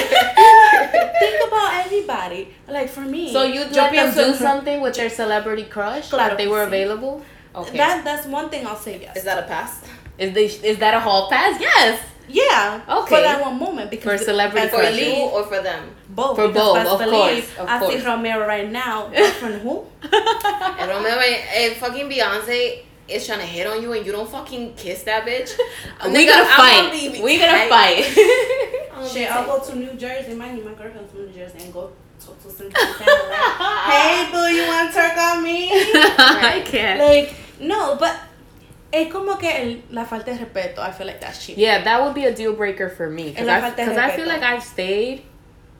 think about everybody. Like for me, So you'd yo let them do something with their celebrity crush Claro if they were sí. available? Okay. That that's one thing I'll say yes. Is that a pass? is this is that a hall pass? Yes. yeah. Okay. For that one moment because For celebrity For you or for them? both. For because both, of believe, course, of I see course. Romero right now. Girlfriend who? And remember, eh, if eh, fucking Beyonce is trying to hit on you and you don't fucking kiss that bitch, we nigga, gonna fight. gonna we gonna fight. I'm gonna be Shit, I'll go to New Jersey. Mind you, my girlfriend's from New Jersey and go talk to some family. Hey, boo, you want to turk on me? I can't. like, no, but es como que el, la falta de respeto. I feel like that's cheating. Yeah, that would be a deal breaker for me because I, falta de 'cause I feel like I've stayed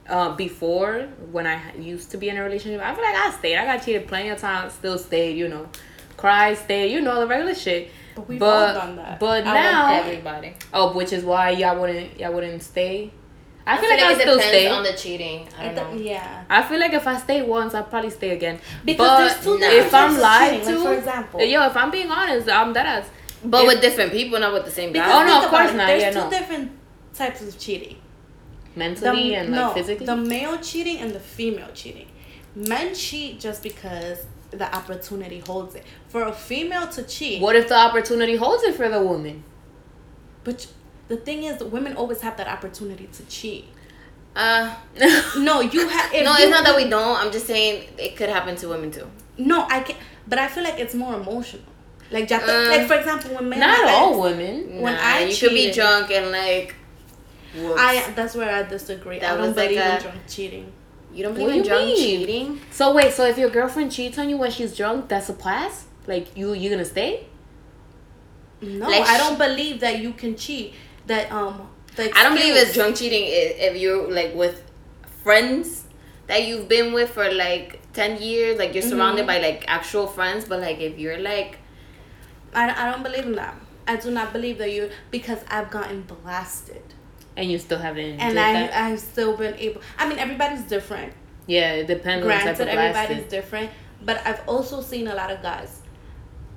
uh, before when I used to be in a relationship. I feel like I stayed. I got cheated plenty of times. Still stayed. You know, cry, stayed. You know the regular shit. But we've But- all done that. but one now- Everybody. Oh, which is why y'all wouldn't y'all wouldn't stay. I, I feel like it I still depends stay. on the cheating. I I don't th- know. yeah. I feel like if I stay once, I'll probably stay again. Because but there's two nah. different if I'm types of lied cheating. to, like, for example, yo, if I'm being honest, I'm dead ass. But If- with different people, not with the same guy. Oh, no, of about course it, not. There's Yeah, two no. different types of cheating. Mentally and like no, physically. The male cheating and the female cheating. Men cheat just because the opportunity holds it. For a female to cheat, what if the opportunity holds it for the woman? but the thing is, women always have that opportunity to cheat. Uh, No, you have. no, it's not that we don't. I'm just saying it could happen to women too. No, I can. But I feel like it's more emotional. Like, ya te- Uh, like for example, when men. Not all ex- women. When Nah, I you could be drunk and like, whoops. I. That's where I disagree. That I don't was like believe in a- drunk cheating. you don't What believe in drunk mean? cheating. So wait, so if your girlfriend cheats on you when she's drunk, that's a pass? Like you you gonna stay? No, Like, I don't believe that you can cheat. That um. The I don't believe it's drunk cheating if you're like with friends that you've been with for like 10 years, like you're surrounded Mm-hmm. by like actual friends, but like if you're like, I, I don't believe in that. I do not believe that you because I've gotten blasted And you still haven't and I that? I've still been able. I mean, everybody's different. yeah, it depends on the type Granted, of everybody's different, but I've also seen a lot of guys.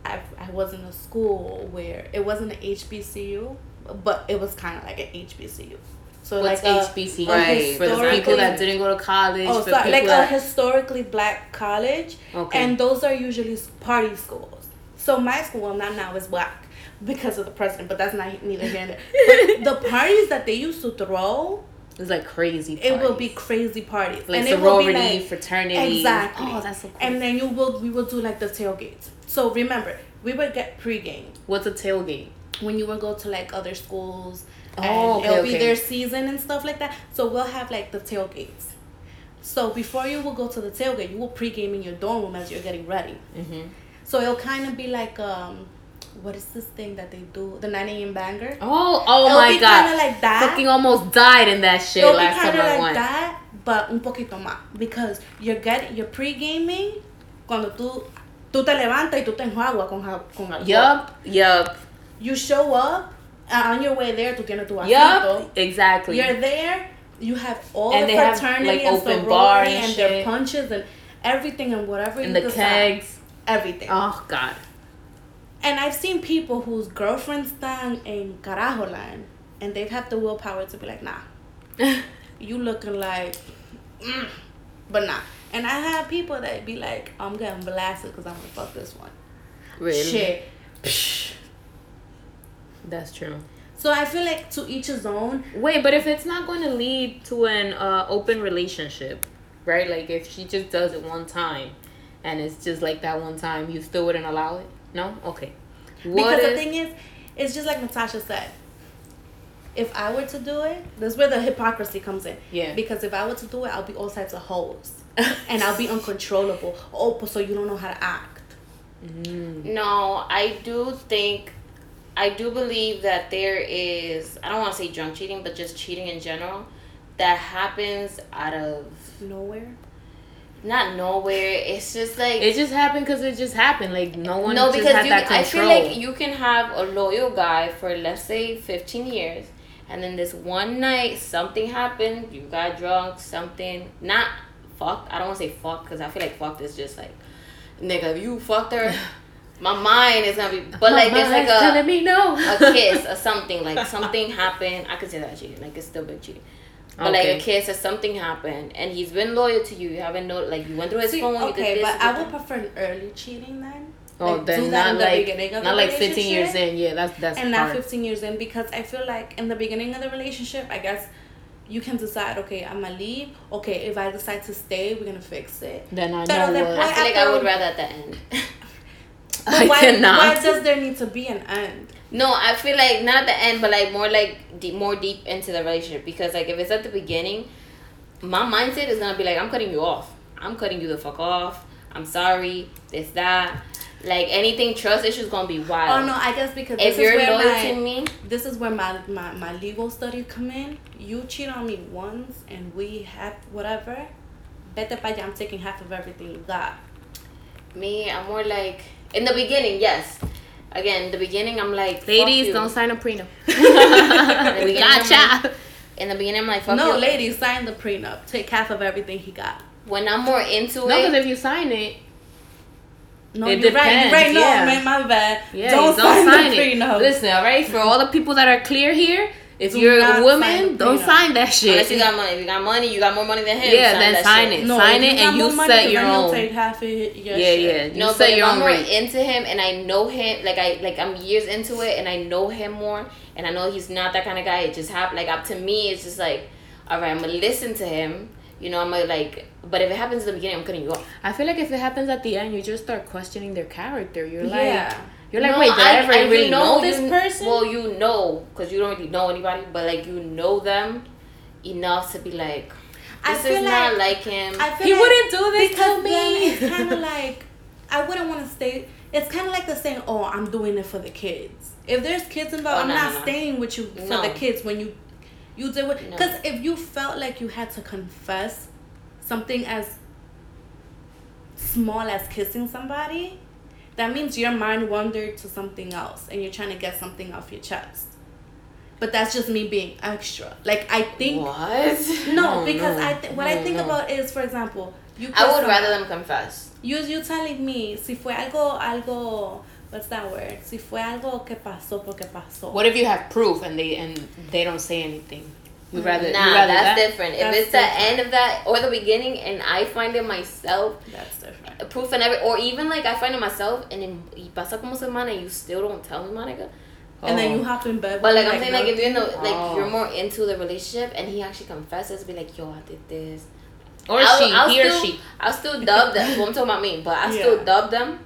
I've, I was in a school where it wasn't an HBCU, but it was kind of like an HBCU. So What's like uh, a- HBCU? Right. For the people that didn't go to college. Oh, for sorry, people like a historically black college, Okay. and those are usually party schools. So my school, well, not now, is black because of the president, but that's not neither here nor there. But the parties that they used to throw, it's like crazy. it will be crazy parties, like and it will be sorority, like fraternity. exactly. Oh, that's so cool. And then you will we will do like the tailgates. So remember, we would get pregame What's a tailgate? When you would go to like other schools. Oh, and okay, it'll be okay. their season and stuff like that. So we'll have like the tailgates. So before you will go to the tailgate, you will pregame in your dorm room as you're getting ready. Mm-hmm. So it'll kind of be like um, what is this thing that they do? The 9 a.m. banger. Oh, oh It'll my god! Kind of like that. Fucking almost died in that shit It'll last time I like went. that, but un poquito más because you're getting you're pre-gaming cuando tú tú te levantas y tú te enjuagas con con alcohol. Yup, yup, You show up uh, on your way there tú tienes tu vasito. yup. Exactly. You're there. You have all And the they have, fraternity like, and open bar sorority and and, their punches and everything and whatever and you the decide. kegs. Everything. Oh god. And I've seen people whose girlfriends están en carajo land and they've had the willpower to be like, nah, you looking like, mm, but nah. And I have people that be like, I'm getting blasted because I'm gonna fuck this one. really? Shit. Psh. That's true. So I feel like to each his own. Wait, but if it's not going to lead to an uh, open relationship, right? Like if she just does it one time, and it's just like that one time, you still wouldn't allow it? No. Okay. What because the thing is, it's just like Natasha said. If I were to do it, that's where the hypocrisy comes in. Yeah. Because if I were to do it, I'll be all types of hoes, and I'll be uncontrollable. Oh, so you don't know how to act. No, I do think, I do believe that there is, I don't want to say drunk cheating, but just cheating in general that happens out of Nowhere. not nowhere. It's just like It just happened because it just happened. Like no one. no, just because had you, that I feel like you can have a loyal guy for let's say fifteen years, and then this one night something happened. You got drunk, something not fucked. I don't want to say fucked because I feel like fucked is just like, nigga, if you fucked her, my mind is gonna be. But like there's like Mama's telling a me no. a kiss or something like something happened. I could say that cheating. Like it's still big cheating. But like a kiss or something happened, and he's been loyal to you. You haven't know like you went through his See, phone. you okay, this. but I would prefer an early cheating then. Oh, Like, then not the like not like fifteen years in. Yeah, that's that's and hard. not 15 years in because I feel like in the beginning of the relationship, I guess you can decide, okay, I'm gonna leave. Okay, if I decide to stay, we're gonna fix it. Then I But know at that what. I feel like I would rather at the end. But I why, cannot. why does there need to be an end? no, I feel like not at the end, but like more like deep, more deep into the relationship because like if it's at the beginning, my mindset is gonna be like I'm cutting you off. I'm cutting you the fuck off. I'm sorry. This that. Like anything trust issues gonna be wild. Oh no, I guess because If this you're is where loyal my, to me, this is where my, my my legal studies come in. You cheat on me once and we have whatever. Pa allá, I'm taking half of everything you got. me, I'm more like in the beginning, yes. Again, the beginning, I'm like, fuck Ladies, you. don't sign a prenup. beginning, we I'm gotcha. In the beginning, I'm like, fuck no, you. ladies, sign the prenup. Take half of everything he got. When I'm more into it No, because if you sign it, No, It you're right. You're right. No, yeah. man, my bad. yeah, don't, don't, don't sign, sign, the it. prenup. Listen, all right, for all the people that are clear here, if Do you're a woman, the don't prenup. sign that shit. unless you got money, if you got money, you got more money than him. Yeah, sign then that sign shit. it. No, sign if it and you more money, set 'cause your own. Take half of your Yeah, shit. yeah. You no, set but if your I'm more rate. into him and I know him, like I like I'm years into it and I know him more and I know he's not that kind of guy. It just happened. Like up to me, it's just like, all right, I'm gonna listen to him. You know, I'm gonna like. But if it happens in the beginning, I'm cutting you off. I feel like if it happens at the end, you just start questioning their character. You're like, Yeah. You're like, No, wait, did I, ever you really know, this you- person? Well, you know, because you don't really know anybody, but like you know them enough to be like, I this feel is not like- like him. I feel he like wouldn't do this to me. it's kind of like I wouldn't want to stay. It's kind of like the saying, "Oh, I'm doing it for the kids." If there's kids involved, Oh, I'm no, not no, staying with you for the kids when you you did what. Because if you felt like you had to confess something as small as kissing somebody, that means your mind wandered to something else and you're trying to get something off your chest. But that's just me being extra. Like I think what? no, No, because no, I th- what I think no. about is, for example, you. I would someone- rather them confess. You you telling me si fue algo algo what's that word? Si fue algo que pasó porque pasó. What if you have proof and they and they don't say anything? You rather Nah, you rather that's that? different. That's if it's the end of that or the beginning, and I find it myself, That's different. proof and every, or even like I find it myself, and then y pasa como semana, and you still don't tell me, Monica. And then Oh. you hop in bed. But like I'm saying, like if you're in the like Oh. you're more into the relationship, and he actually confesses, be like, yo, I did this. or I'll- she, I'll he or still- she. I'll still dub them. well, I'm talking about me, but I still Yeah. dub them.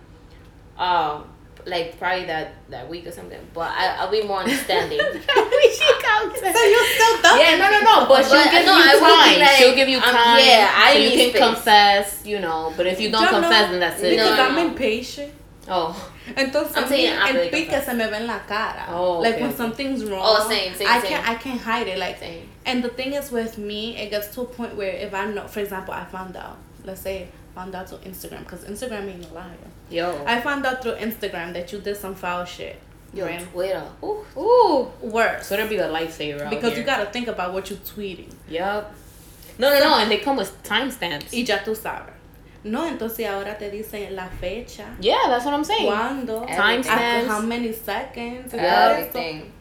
Um, like probably that that week or something. But I I'll be more understanding. she counts. So you still dumb? Yeah, no, no, no. But she'll give no, you I will be time. like, she'll give you um, time. yeah, I so you can space. confess. You know, but if you don't Yo no, confess, then that's it. Because No, I'm impatient. Oh, Entonces I'm a mí saying after el they pique confess. se me ve en la cara. Oh, like when okay. something's wrong. Oh, same, same, I same. can't I can't hide it. Like Same. and the thing is with me, it gets to a point where if I know, for example, I found out. Let's say found out through Instagram because Instagram ain't a liar. yo. I found out through Instagram that you did some foul shit. Yo, right? Twitter. Ooh. Ooh. Worse. So that'll be the lifesaver out because here. you gotta think about what you're tweeting. Yup. No, no, no, and they come with timestamps. Y ya tú sabes. No, entonces ahora te dicen la fecha. Yeah, that's what I'm saying. ¿Cuándo? Timestamps. After ah, how many seconds? y todo esto. Everything.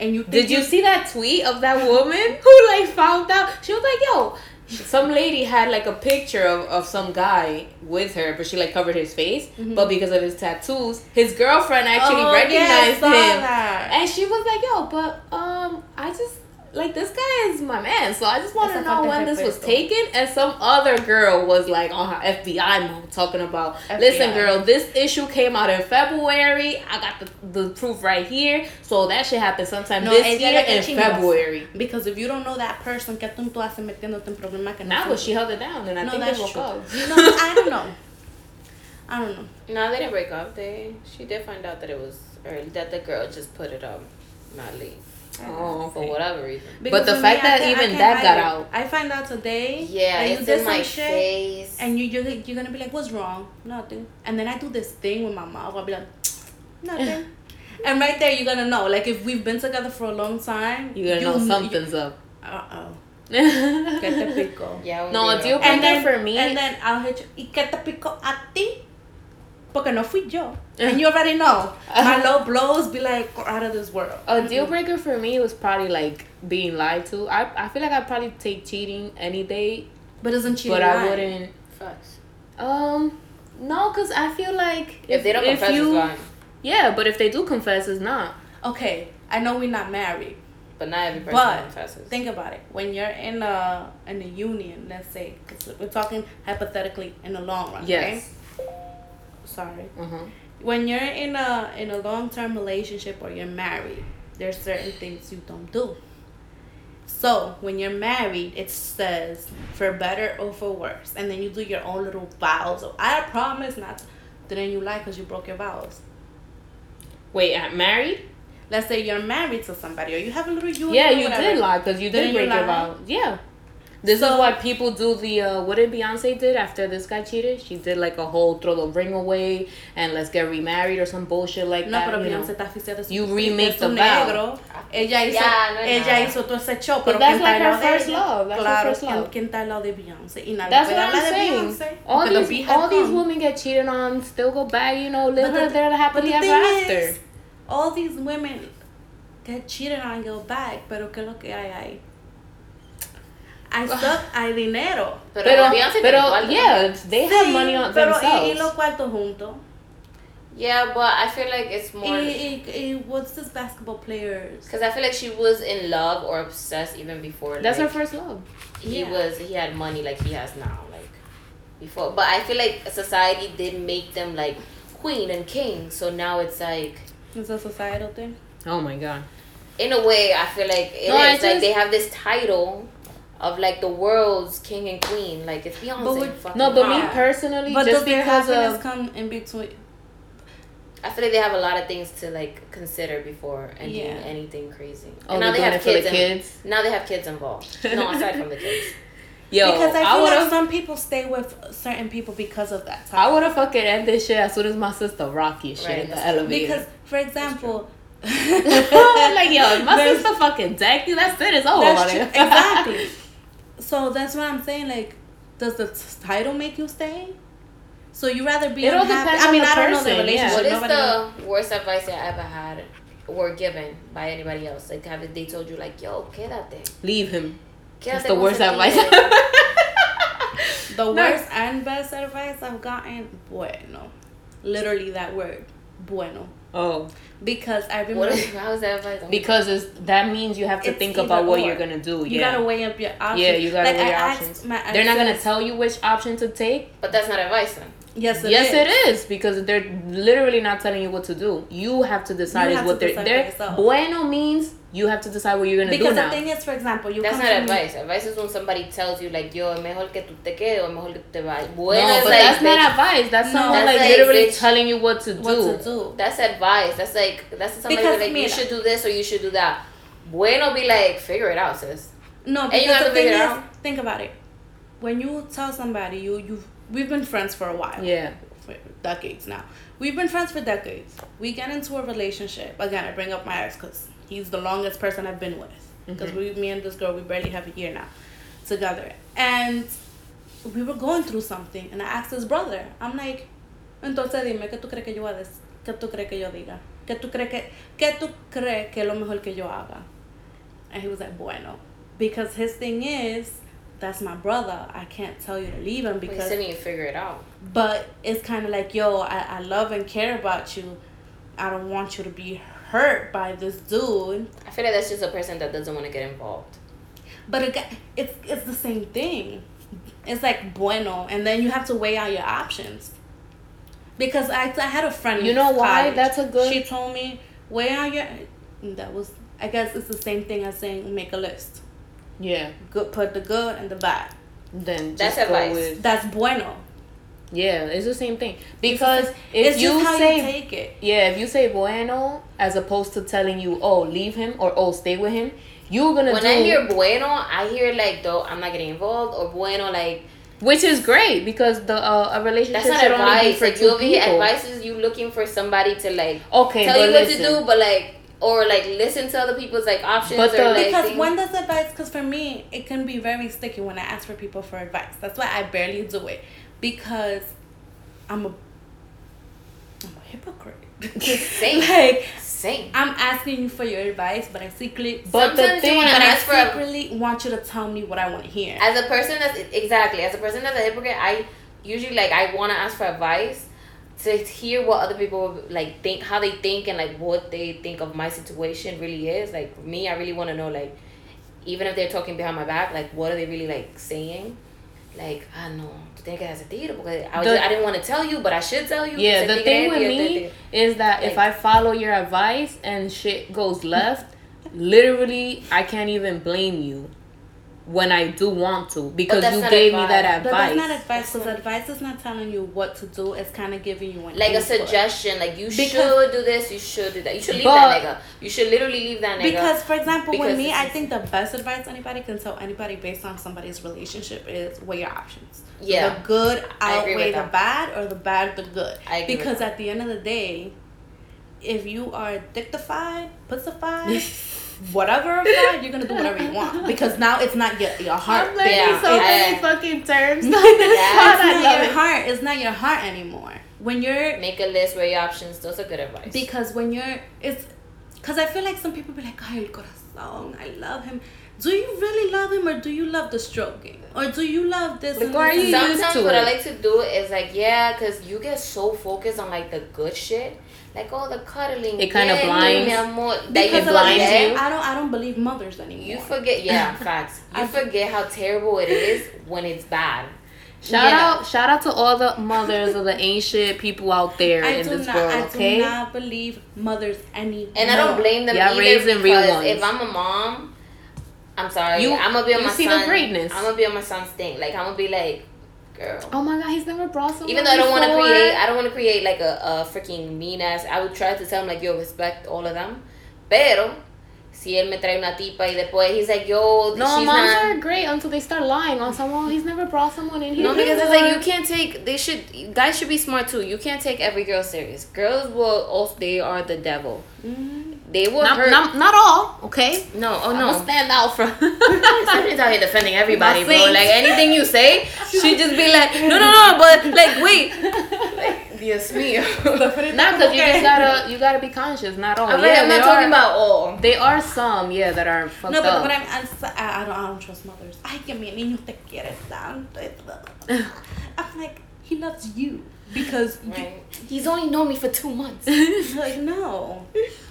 And you think Did you see that tweet of that woman who like found out? She was like, "Yo, some lady had like a picture of, of some guy with her, but she like covered his face. But because of his tattoos, his girlfriend actually Oh, recognized him, that. and she was like, "Yo, but um, I just like this guy is my man, so I just want to know when this was respeto. taken. And some other girl was like on her FBI mode talking about, FBI. listen, girl, this issue came out in February. I got the, the proof right here, so that should happen sometime No, this year le in chingas. February. Because if you don't know that person, ¿qué tú tú haces metiéndote en problemas que no Now, but she held it down, and I No, think they that's true. up. No, I don't know. I don't know. No, they didn't break up. They she did find out that it was early that the girl just put it up, not leave Oh, for whatever reason. But the fact I that can't- even that got it. out. I find out today. Yeah, that you it's did in my some shit, face. And you you're, you're gonna be like, what's wrong? Nothing. And then I do this thing with my mouth. I'll be like, nothing. and right there, you're gonna know. Like if we've been together for a long time, You gotta know you- something's up. Uh oh. Que te pico. yeah, No, we a deal were- And breaker then for me. And then I'll hit you. ¿Y qué te pico a ti? Porque no fui yo. And you already know. My low blows be like out of this world. A deal breaker for me was probably like being lied to. I, I feel like I'd probably take cheating any day, But isn't cheating but I wouldn't. Facts. Um, no, cause I feel like If, they don't confess, you, it's fine. yeah, but if they do confess, it's not. Okay, I know we're not married. But not every person But confesses. think about it. When you're in a in a union, let's say, because we're talking hypothetically in the long run, Yes. right? Sorry. Uh huh. When you're in a in a long term relationship or you're married, there's certain things you don't do. So when you're married, it says for better or for worse, and then you do your own little vows. Of, I promise not. To, then you lie because you broke your vows. Wait, I'm married? Let's say you're married to somebody, or you have a little union. Yeah, you whatever. did lie because you did Didn't you break your vows. Yeah. This So- is why people do the uh, what did Beyonce did after this guy cheated? She did like a whole throw the ring away and let's get remarried or some bullshit like No, that. pero you know. Beyoncé está oficial You de remake su the vow. negro. Ella hizo, Ya, no ella nada. hizo todo ese show, But pero that's ¿quién like her first love. That's her claro, first ¿quién- love. ¿quién está al lado de Beyoncé? Y nadie That's what I'm de saying. Beyoncé. All porque these all these women get cheated on, still go back, you know, live But the- their But happily the ever thing after. is, all these women get cheated on and go back, pero ¿qué es lo que hay ahí? Hay, stuff, hay dinero. Pero, Pero, Beyonce pero tiene cuarto. yeah, they have Sí, money on pero y, themselves. y los cuartos juntos. Yeah, but I feel like it's more Y, y, y what's this basketball players? because I feel like she was in love or obsessed even before. That's her first love. He Yeah. was he had money like he has now, like before. But I feel like society did make them like queen and king, so now it's like It's a societal thing. Oh my god. in a way I feel like it is No, I like just- they have this title of like the world's king and queen, like it's Beyonce. But with- fucking No, but me personally, But just does their because happiness of come in between? I feel like they have a lot of things to like consider before and doing anything crazy. oh, and they're now they have it for the kids. and- now they have kids involved. No, aside from the kids. Yo, because I I, feel would like some people stay with certain people because of that. I would have fucking ended this shit as soon as my sister Rocky shit Right, in the true. elevator. Because, for example, like yo, my There's- sister fucking decked you, that's it. It's over. That's true. exactly. So that's what I'm saying. Like, does the t- title make you stay? So you rather be It all unhappy? depends I on mean, the I don't know the person, yeah. relationship. What is Nobody knows. the worst advice I ever had or given by anybody else? Like, have they told you like, yo, quédate. Leave him. Quédate That's the worst advice. tigre. The No. worst and best advice I've gotten, bueno. Literally that word, bueno. Oh, Because I remember What is, how is that advice? because it's, that means you have to It's think about what or. you're gonna do. you yeah. gotta weigh up your options. Yeah, you gotta like, weigh I your options. My They're not gonna tell you which option to take. But that's not advice then. Yes, it yes, is. it is because they're literally not telling you what to do. You have to decide You is have what to they're. decide they're yourself. bueno means you have to decide what you're gonna Because do now. Because the now. thing is, for example, you That's come not to me- advice. Advice is when somebody tells you like, yo, mejor que tú te quedes o mejor que te vayas. Bueno, no, but like, that's bitch, not advice. That's No. someone That's like, like, literally bitch, telling you what to do. what to do. That's advice. That's like that's somebody Because, like you should do this or you should do that. Bueno, be like figure it out, sis. No, And because you have the to thing figure is, it out. think about it. When you tell somebody you you we've been friends for a while. Yeah. For decades now. We've been friends for decades. We get into a relationship. Again, I bring up my ex because he's the longest person I've been with. Because mm-hmm. we, me and this girl, we barely have a year now together. And we were going through something, and I asked his brother. I'm like, entonces dime, ¿qué tú crees que yo decir? ¿Qué tú crees que yo diga? ¿Qué tú crees que, qué tú crees que es lo mejor que yo haga? And he was like, bueno. Because his thing is, that's my brother. I can't tell you to leave him Well, you because still need to figure it out. but it's kind of like yo I, I love and care about you i don't want you to be hurt by this dude. I feel like that's just a person that doesn't want to get involved. But again, it's it's the same thing. It's like bueno, and then you have to weigh out your options. Because I, I had a friend. You know why? college. That's a good- She told me weigh out your. That was I guess it's the same thing as saying make a list. Yeah. Good, put the good and the bad. Then That's go advice. with That's bueno. Yeah. It's the same thing because if it's you just how say you take it. yeah, if you say bueno as opposed to telling you oh leave him or oh stay with him, you're gonna When do I hear bueno, I hear like though I'm not getting involved or bueno like which is great because the uh, a relationship that's not should only be advice. for Like two you over here, people. advice is you looking for somebody to like Okay, tell you what listen. to do, but like or like listen to other people's like options But or like Because things. when does advice? Because for me, it can be very sticky when I ask for people for advice. That's why I barely do it because I'm a I'm a hypocrite. Same. like Same. I'm asking you for your advice, but I secretly But the Sometimes you thing, wanna but I for a- secretly want you to tell me what I want to hear. as a person that's exactly as a person that's a hypocrite i usually like i want to ask for advice to hear what other people like think how they think and like what they think of my situation really is like for me i really want to know like even if they're talking behind my back like what are they really like saying like ah, i know tienes que hacer tiro porque I, The- just, I didn't want to tell you but i should tell you yeah, the thing with me is that if I follow your advice and shit goes left, literally I can't even blame you when I do want to because you not gave me advice. that but advice. that's not advice because advice is not telling you what to do. It's kind of giving you an like a suggestion like you Because- should do this you should do that you should leave But- that nigga you should literally leave that nigga Because, for example, Because with me, I think the best advice anybody can tell anybody based on somebody's relationship is weigh your options. Yeah. The good outweigh the bad or the bad the good. I agree because at the end of the day, if you are addictified, pussified, whatever, fied, you're going to do whatever you want. Because now it's not your, your heart. I'm learning Yeah, so yeah. many fucking terms. Yeah. It's I not your it. heart. It's not your heart anymore. When you're Make a list where your options. Those are good advice. Because when you're, it's, because I feel like some people be like, ay, el corazón, I love him. Do you really love him or do you love the stroking? Or do you love this? Like, and why this are you that? used Sometimes to what I like to do is like, yeah, because you get so focused on like the good shit. Like, all the cuddling. It kinda yeah, blinds- mi amor, that Because you of blinds forget. you. I don't, I don't believe mothers anymore. You forget, yeah, facts. You I- forget how terrible it is when it's bad. Shout Yeah. out, shout out to all the mothers of the ancient people out there I in this not, world. I Okay, I do not believe mothers anymore. And I don't blame them Yeah, either raising real because ones. if I'm a mom, I'm sorry, You- I'm gonna be on you my see the son. greatness. I'm gonna be on my son's thing. Like I'm gonna be like, girl. Oh my god, he's never brought someone. Even though I don't want to create, I don't want to create like a, a freaking mean ass. I would try to tell him like, yo, respect all of them. Pero si él me trae una tipa y después he's like, yo, No, she's moms not. are great until they start lying on someone. He's never brought someone in here. No, because it's like you can't take. They should. Guys should be smart too. You can't take every girl serious. Girls will also. They are the devil. Mhm. They were Not, hurt. not, not all, okay? no, oh I'm no. stand out from. Somebody's out here defending everybody, bro. Like anything you say, she just be like, no, no, no, but like, wait. Dios mío. Not because you just gotta, you gotta be conscious. Not all. I'm, yeah, I'm not talking are- about all. They are some, yeah, that are fucked No, but up. what I'm, I'm so- I, I don't, I don't trust mothers. Ay, que mi niño te quiere tanto. I'm like, he loves you because you, He's only known me for two months. like no.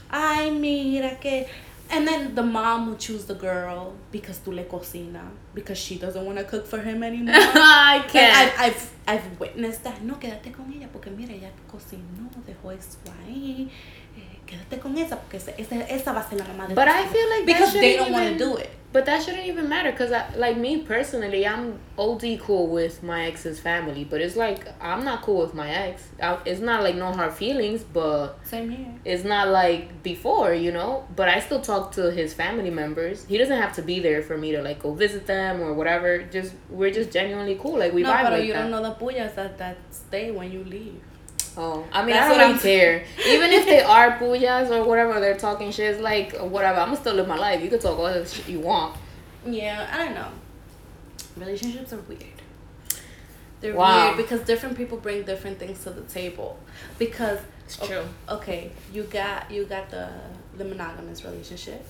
Ay, mira que. And then the mom will choose the girl because tú le cocina because she doesn't want to cook for him anymore. I can't. I've, I've, I've witnessed that. No, quédate con ella porque mira, ella cocinó, dejó eso ahí. Quédate con esa porque esa, esa, esa va a ser la mamá de But I feel like because they don't want to do it. But that shouldn't even matter because, like me personally, I'm OD cool with my ex's family. But it's like I'm not cool with my ex. I, it's not like no hard feelings, but Same here. it's not like before, you know. But I still talk to his family members. He doesn't have to be there for me to like go visit them or whatever. Just we're just genuinely cool. Like we no, vibe but like you that. don't know the puyas that, that stay when you leave. Oh, I mean, That's I what don't really I'm- care. Even if they are puyas or whatever, they're talking shit. It's like whatever. I'm gonna still live my life. You can talk all the shit you want. Yeah, I don't know. Relationships are weird. They're Wow. weird because different people bring different things to the table. Because It's true. Okay, you got you got the the monogamous relationship,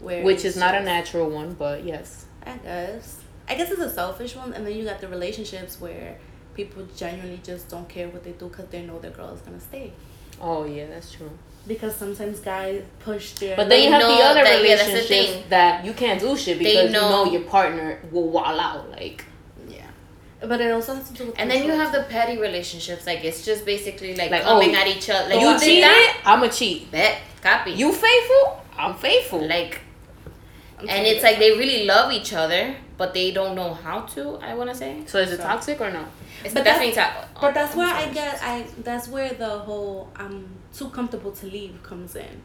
where Which is not a natural one, but yes. I guess. I guess it's a selfish one, and then you got the relationships where people genuinely just don't care what they do because they know their girl is gonna stay. Oh yeah, that's true. Because sometimes guys push their. But then They you have know the other that- yeah, that's the relationships thing. that you can't do shit They because you know- know your partner will wall out. Like yeah. But it also has to do with. And then you have the petty relationships, like it's just basically like, Like, coming oh, at each other. Like you did cheated, that? I'm a cheat. Bet, copy. You faithful, I'm faithful. like, I'm and it's like they really love each other, but they don't know how to. I want to say. so is it So- toxic or no? It's But definitely top. But that's where I get I that's where the whole I'm too comfortable to leave comes in.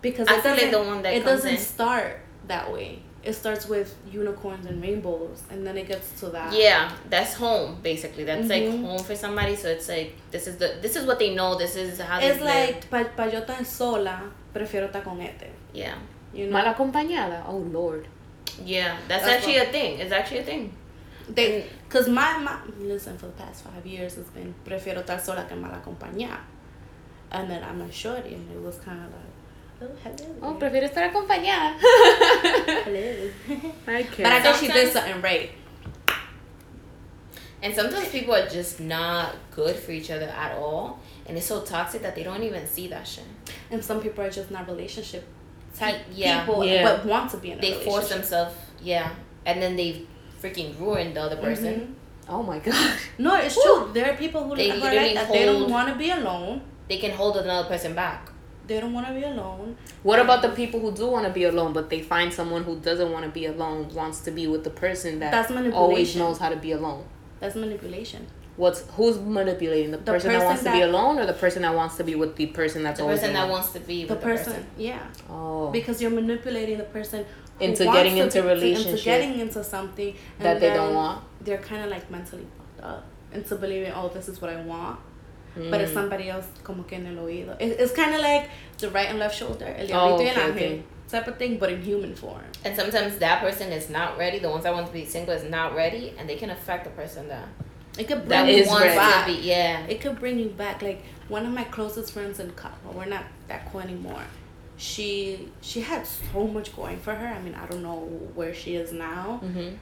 Because I it feel like doesn't- the one that it doesn't in- start that way. It starts with unicorns and rainbows, and then it gets to that. Yeah, that's home basically. That's like Mhm. home for somebody. So it's like this is the this is what they know. This is how It's they like pa, pa yo estar sola, prefiero estar con este. yeah, You know, Mal acompañada. Oh lord. yeah. That's, That's actually a thing. It's actually a thing. they, cause my, my listen for the past five years it's been prefiero estar sola que mal acompañada, and then I'm a shorty, and it was kind of like, oh hello, Oh, prefiero estar acompañada. hello. I But I think she did something right. And sometimes people are just not good for each other at all, and it's so toxic that they don't even see that shit. And some people are just not relationship type Yeah. people, Yeah. but want to be in a They relationship. force themselves, yeah, and then they freaking ruin the other mm-hmm. person. Oh my god. No, it's true. There are people who, They who are literally like that. They don't want to be alone. They can hold another person back. They don't want to be alone. What about the people who do want to be alone, but they find someone who doesn't want to be alone, wants to be with the person that That's always knows how to be alone? That's manipulation. What's who's manipulating the, The person, that person wants to be alone, or the person that wants to be with the person that's The always person that wants to be The with person, the person. yeah, oh because you're manipulating the person Into getting into be- relationship into getting into something and that they don't want. They're kind of like mentally fucked up into believing, oh, this is what I want. But it's Mm. somebody else como que en el oído. It, it's kind of like the right and left shoulder, el Oh, diablito y okay, ángel okay. type of thing, but in human form. And sometimes that person is not ready. The ones that want to be single is not ready, and they can affect the person that It could bring you wants back. Yeah. It could bring you back. Like one of my closest friends in college, well, we're not that cool anymore. She she had so much going for her. I mean, I don't know where she is now. Mm-hmm.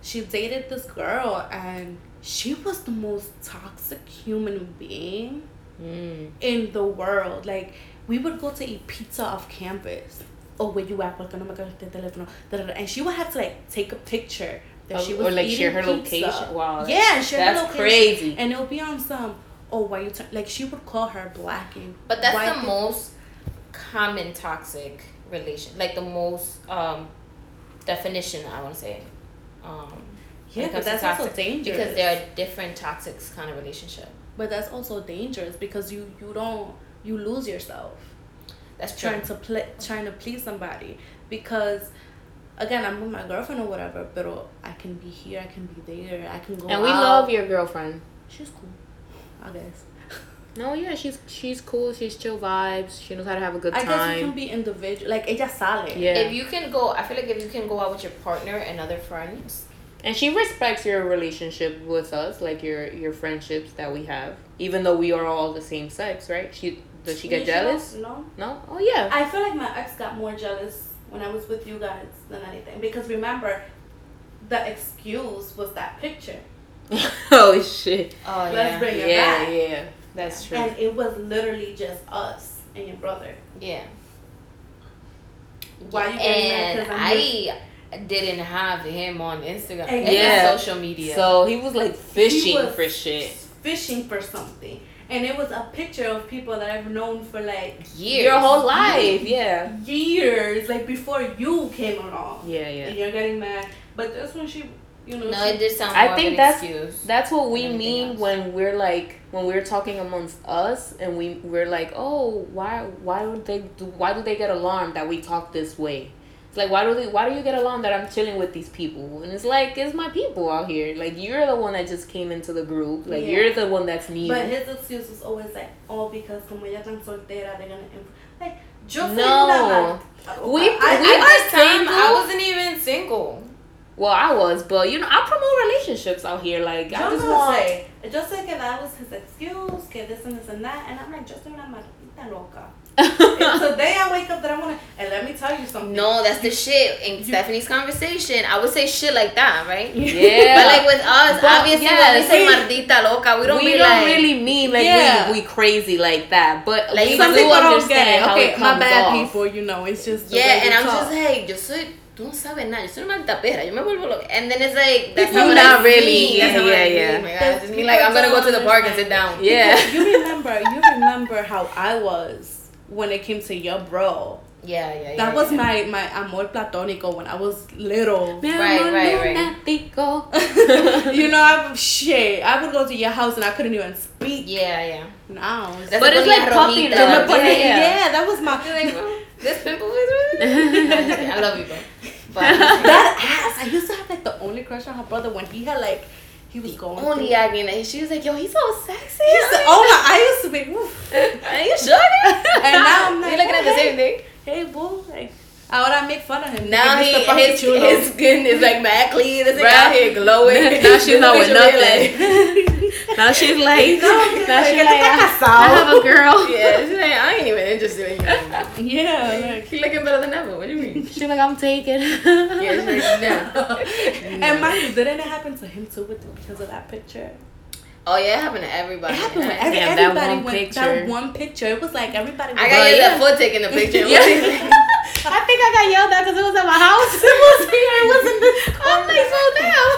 She dated this girl, and she was the most toxic human being Mm. in the world. Like we would go to eat pizza off campus. Oh, where you at? Porque no me teléfono. Da, da, da. And she would have to like take a picture that she Or- was or, like, share her pizza. location. Wow, Yeah, share her that's location. crazy. And it'll be on some. Oh, why you turn? Like she would call her black and. But that's white the peop- most common toxic relation, like the most um, definition. I want to say. Um, Yeah, but that's also dangerous. because there are different toxic kind of relationship. But that's also dangerous because you you don't you lose yourself That's true. trying to play trying to please somebody because. Again, I'm with my girlfriend or whatever, but I can be here, I can be there, I can go. And we out. love your girlfriend. She's cool, I guess. No, yeah, she's she's cool. She's chill vibes. She knows how to have a good time. I guess you can time. be individual. Like ella sale. Yeah, If you can go, I feel like if you can go out with your partner and other friends, and she respects your relationship with us, like your your friendships that we have, even though we are all the same sex, right? She does she get jealous? No. No. Oh yeah. I feel like my ex got more jealous when I was with you guys than anything because remember, the excuse was that picture, oh shit. oh Let's bring it Yeah, back. yeah. That's true. and it was literally just us and your brother. yeah. Why you getting mad? And 'Cause I'm I didn't have him on Instagram. And yeah. social media. So he was like fishing was for shit. fishing for something, and it was a picture of people that I've known for like years. Your whole life, yeah. years, like before you came along. Yeah, yeah, And yeah. you're getting mad, but that's when she, you know. No, she, it did sound I think of an that's- excuse. That's what we mean else. when we're like when we're talking amongst us and we we're like, "Oh, why why would they do, why do they get alarmed that we talk this way?" Like, "Why do they why do you get along that I'm chilling with these people?" And it's like, "It's my people out here. Like you're the one that just came into the group. Like Yeah. you're the one that's new." But his excuse was always like, oh, because como ella tan soltera, they're gonna like. Yo No. ma- We- I, we I, this time, single. I wasn't even single. well, I was, but you know, I promote relationships out here. Like I just no want. Yo sé que that was his excuse, que this and this and that, and I'm like, soy una maldita loca. Today I wake up that I wanna, and let me tell you something. No, that's the shit. In Stephanie's conversation, I would say shit like that, right? Yeah. But like with us, But, obviously yeah, when we say we- maldita loca, we don't we be don't like really mean like Yeah. we, we crazy like that, but Like, some Some people don't understand get it. how Okay, it my bad off. people. You know, it's just Yeah, and I'm talk. just like, yo soy, tú no sabes nada, yo soy una maldita perra, yo me vuelvo loca. And then it's like, that's You not what not I really, mean. That's yeah, not what yeah, mean, yeah. my God. It's me like, I'm gonna go to the park and sit down. Yeah. you remember, you remember how I was when it came to your bro. Yeah, yeah, yeah. That was yeah. my my amor platónico when I was little. Mi Right, amor right, right. lunático. you know, I'm shit. I would go to your house and I couldn't even speak. Yeah, yeah. Now, That's But the it's ponía like puppy rojita. love. Yo me ponía- Yeah, yeah, yeah. that was my like, bro, this pimple is I love you, bro. But that ass. I used to have like the only crush on her brother when he had like he was going. only through- acting that she was like, yo, he's so sexy. He said, oh my! I used to be. Oof. Are you sure? And now I'm like, You're looking at the same thing. Hey, boo! Like, ahora I make fun of him. Now Like, he, Mr. Papi his, Chulo. his skin is like mad clean. This Bruh. nigga out here glowing. Now she's not with This bitch really nothing. Now she's like, now she's que like, tú estás I. I have a girl. Yeah, she's like, I ain't even interested in you. yeah, like. He looking better than ever. What do you mean? She's like, I'm taken. Yeah, she's like, no. And mind you, didn't it happen to him too with because of that picture? Oh yeah, it happened to everybody. It happened to every, Damn, that everybody. one went, picture. That one picture. It was like everybody. Was I got yeah. that foot taking the picture. Yeah. I think I got yelled at because it was at my house. it was here. It was in the. Oh I'm like, so damn.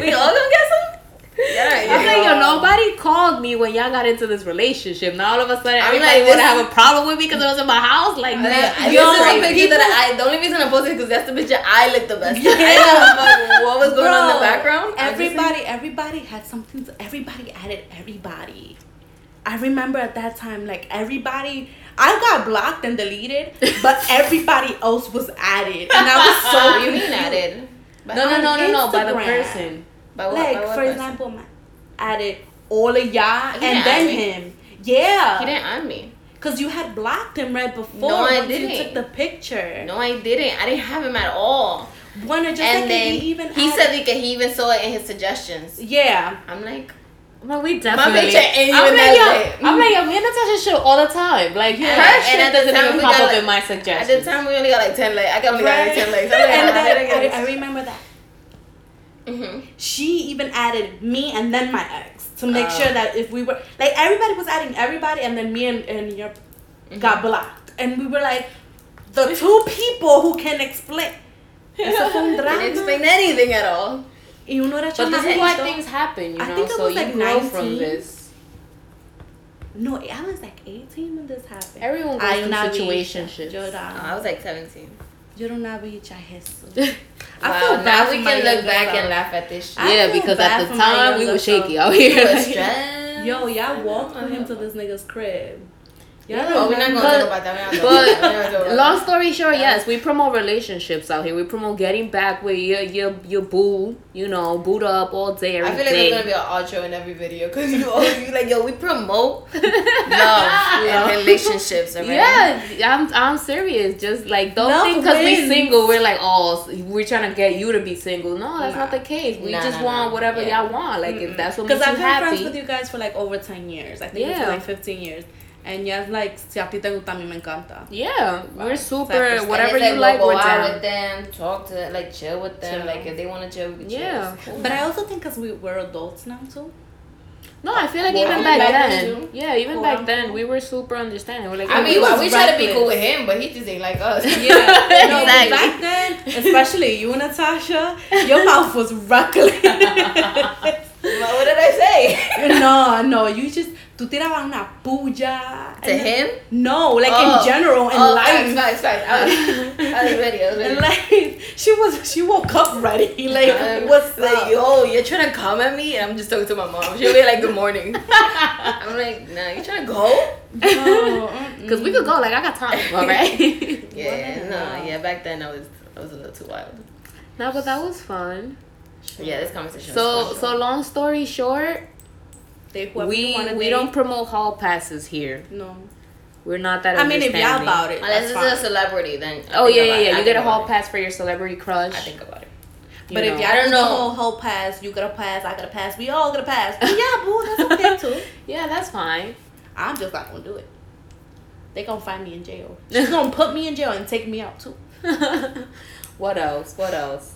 we all gonna get some. Yeah, I'm like, yo, nobody called me when y'all got into this relationship. Now all of a sudden, everybody like, to have a problem with me because it was in my house. Like, Like, nah, yo, this is a picture people- that I. The only reason I posted because that's the picture I looked the best. Yeah. I didn't give a fuck what was going on in the background. Everybody, everybody had something. To, everybody added everybody. I remember at that time, like everybody. I got blocked and deleted, but everybody else was added, and I was so you mean added? no, no, no, no, no, by the person. By what? like by what for person? example, my, added all of y'all He and then him. Yeah, He didn't add me. Cause you had blocked him right before. No, I once didn't. took the picture. No, I didn't. I didn't have him at all. One or just and like then he even he said that he even saw it in his suggestions. yeah. I'm like, Well, we definitely. My picture ain't I'm even like, that yo, lit. I'm like, yo, me and Natasha shoot all the time. Like, Yeah. her And shit at the doesn't even we pop up like- in my suggestions. at the time we only got like ten likes. I got only got like ten likes. I'm like, and then I I, didn't I get it. remember that Mm-hmm. She even added me and then my ex to make sure that if we were like everybody was adding everybody, and then me and and your mm-hmm. got blocked, and we were like the two people who can explain. Eso explain anything at all. Y uno era but this is why things happen, you know. I think so I was you like grow 19. from this. No, I was like 18 when this happened. Everyone goes through situations. I was like 17. You don't know which I hustle. I wow, feel now we can look back and laugh at this shit. Yeah, because at the time we were shaky out here. Yo, y'all walked with him to this nigga's crib. Y'all Yeah, Oh, we're not gonna But- talk about that. We're not gonna talk about that. We're gonna talk But long story short, yes, we promote relationships out here. We promote getting back with your your your boo, you know, boot up all day, every I feel like day. there's gonna be an outro in every video because you always you like yo we promote love and relationships alright Yeah, I'm I'm serious. Just like don't Love think because we're single, we're like, oh, we're trying to get you to be single. No, that's Nah. not the case. We Nah, just nah, want nah. whatever Yeah. y'all want. Like if that's what makes you happy. Because I've you been friends with you guys for like over 10 years. I think it's like 15 years. And yes, like, si a ti te gusta, a mí me encanta. Yeah, Wow. we're super. Whatever you like, we'll we're go out down. with them talk to like chill with them Chill. like if they want to chill we can chill Yeah. It's cool. But I also think because we, we're adults now too. No, I feel like Well, even back, back then, then, too. yeah, even Well, back then, we were super understanding. We're like, I mean He we, was we try to be cool with him but he just ain't like us Yeah. no, Exactly. back then, especially you, Natasha, your mouth was reckless. But what did I say no, no, you just, tú tirabas una puya. to and- him No, like Oh. in general, in oh life. facts facts facts I was, I was ready I was ready And like she was, she woke up ready. Like Um, what's like up? yo you're trying to come at me and I'm just talking to my mom she'll be like good morning I'm like nah you trying to go No, Because we could go. Like I got time. All right. yeah no yeah back then I was I was a little too wild no, but that was fun. yeah this conversation So so long story short, They, whoever you we wanna we date. don't promote hall passes here. No. We're not that. I mean, if y'all understanding. about it, Unless that's it's a celebrity, then. I Oh think yeah, yeah, it. yeah. You get a hall it. pass for your celebrity crush. I think about it. you But know. if y'all don't know. whole whole pass, you got a pass, I got a pass, we all got a pass. yeah, boo, that's okay too. yeah, that's fine. I'm just not gonna do it. they gonna find me in jail. She's gonna put me in jail and take me out too. what else? What else?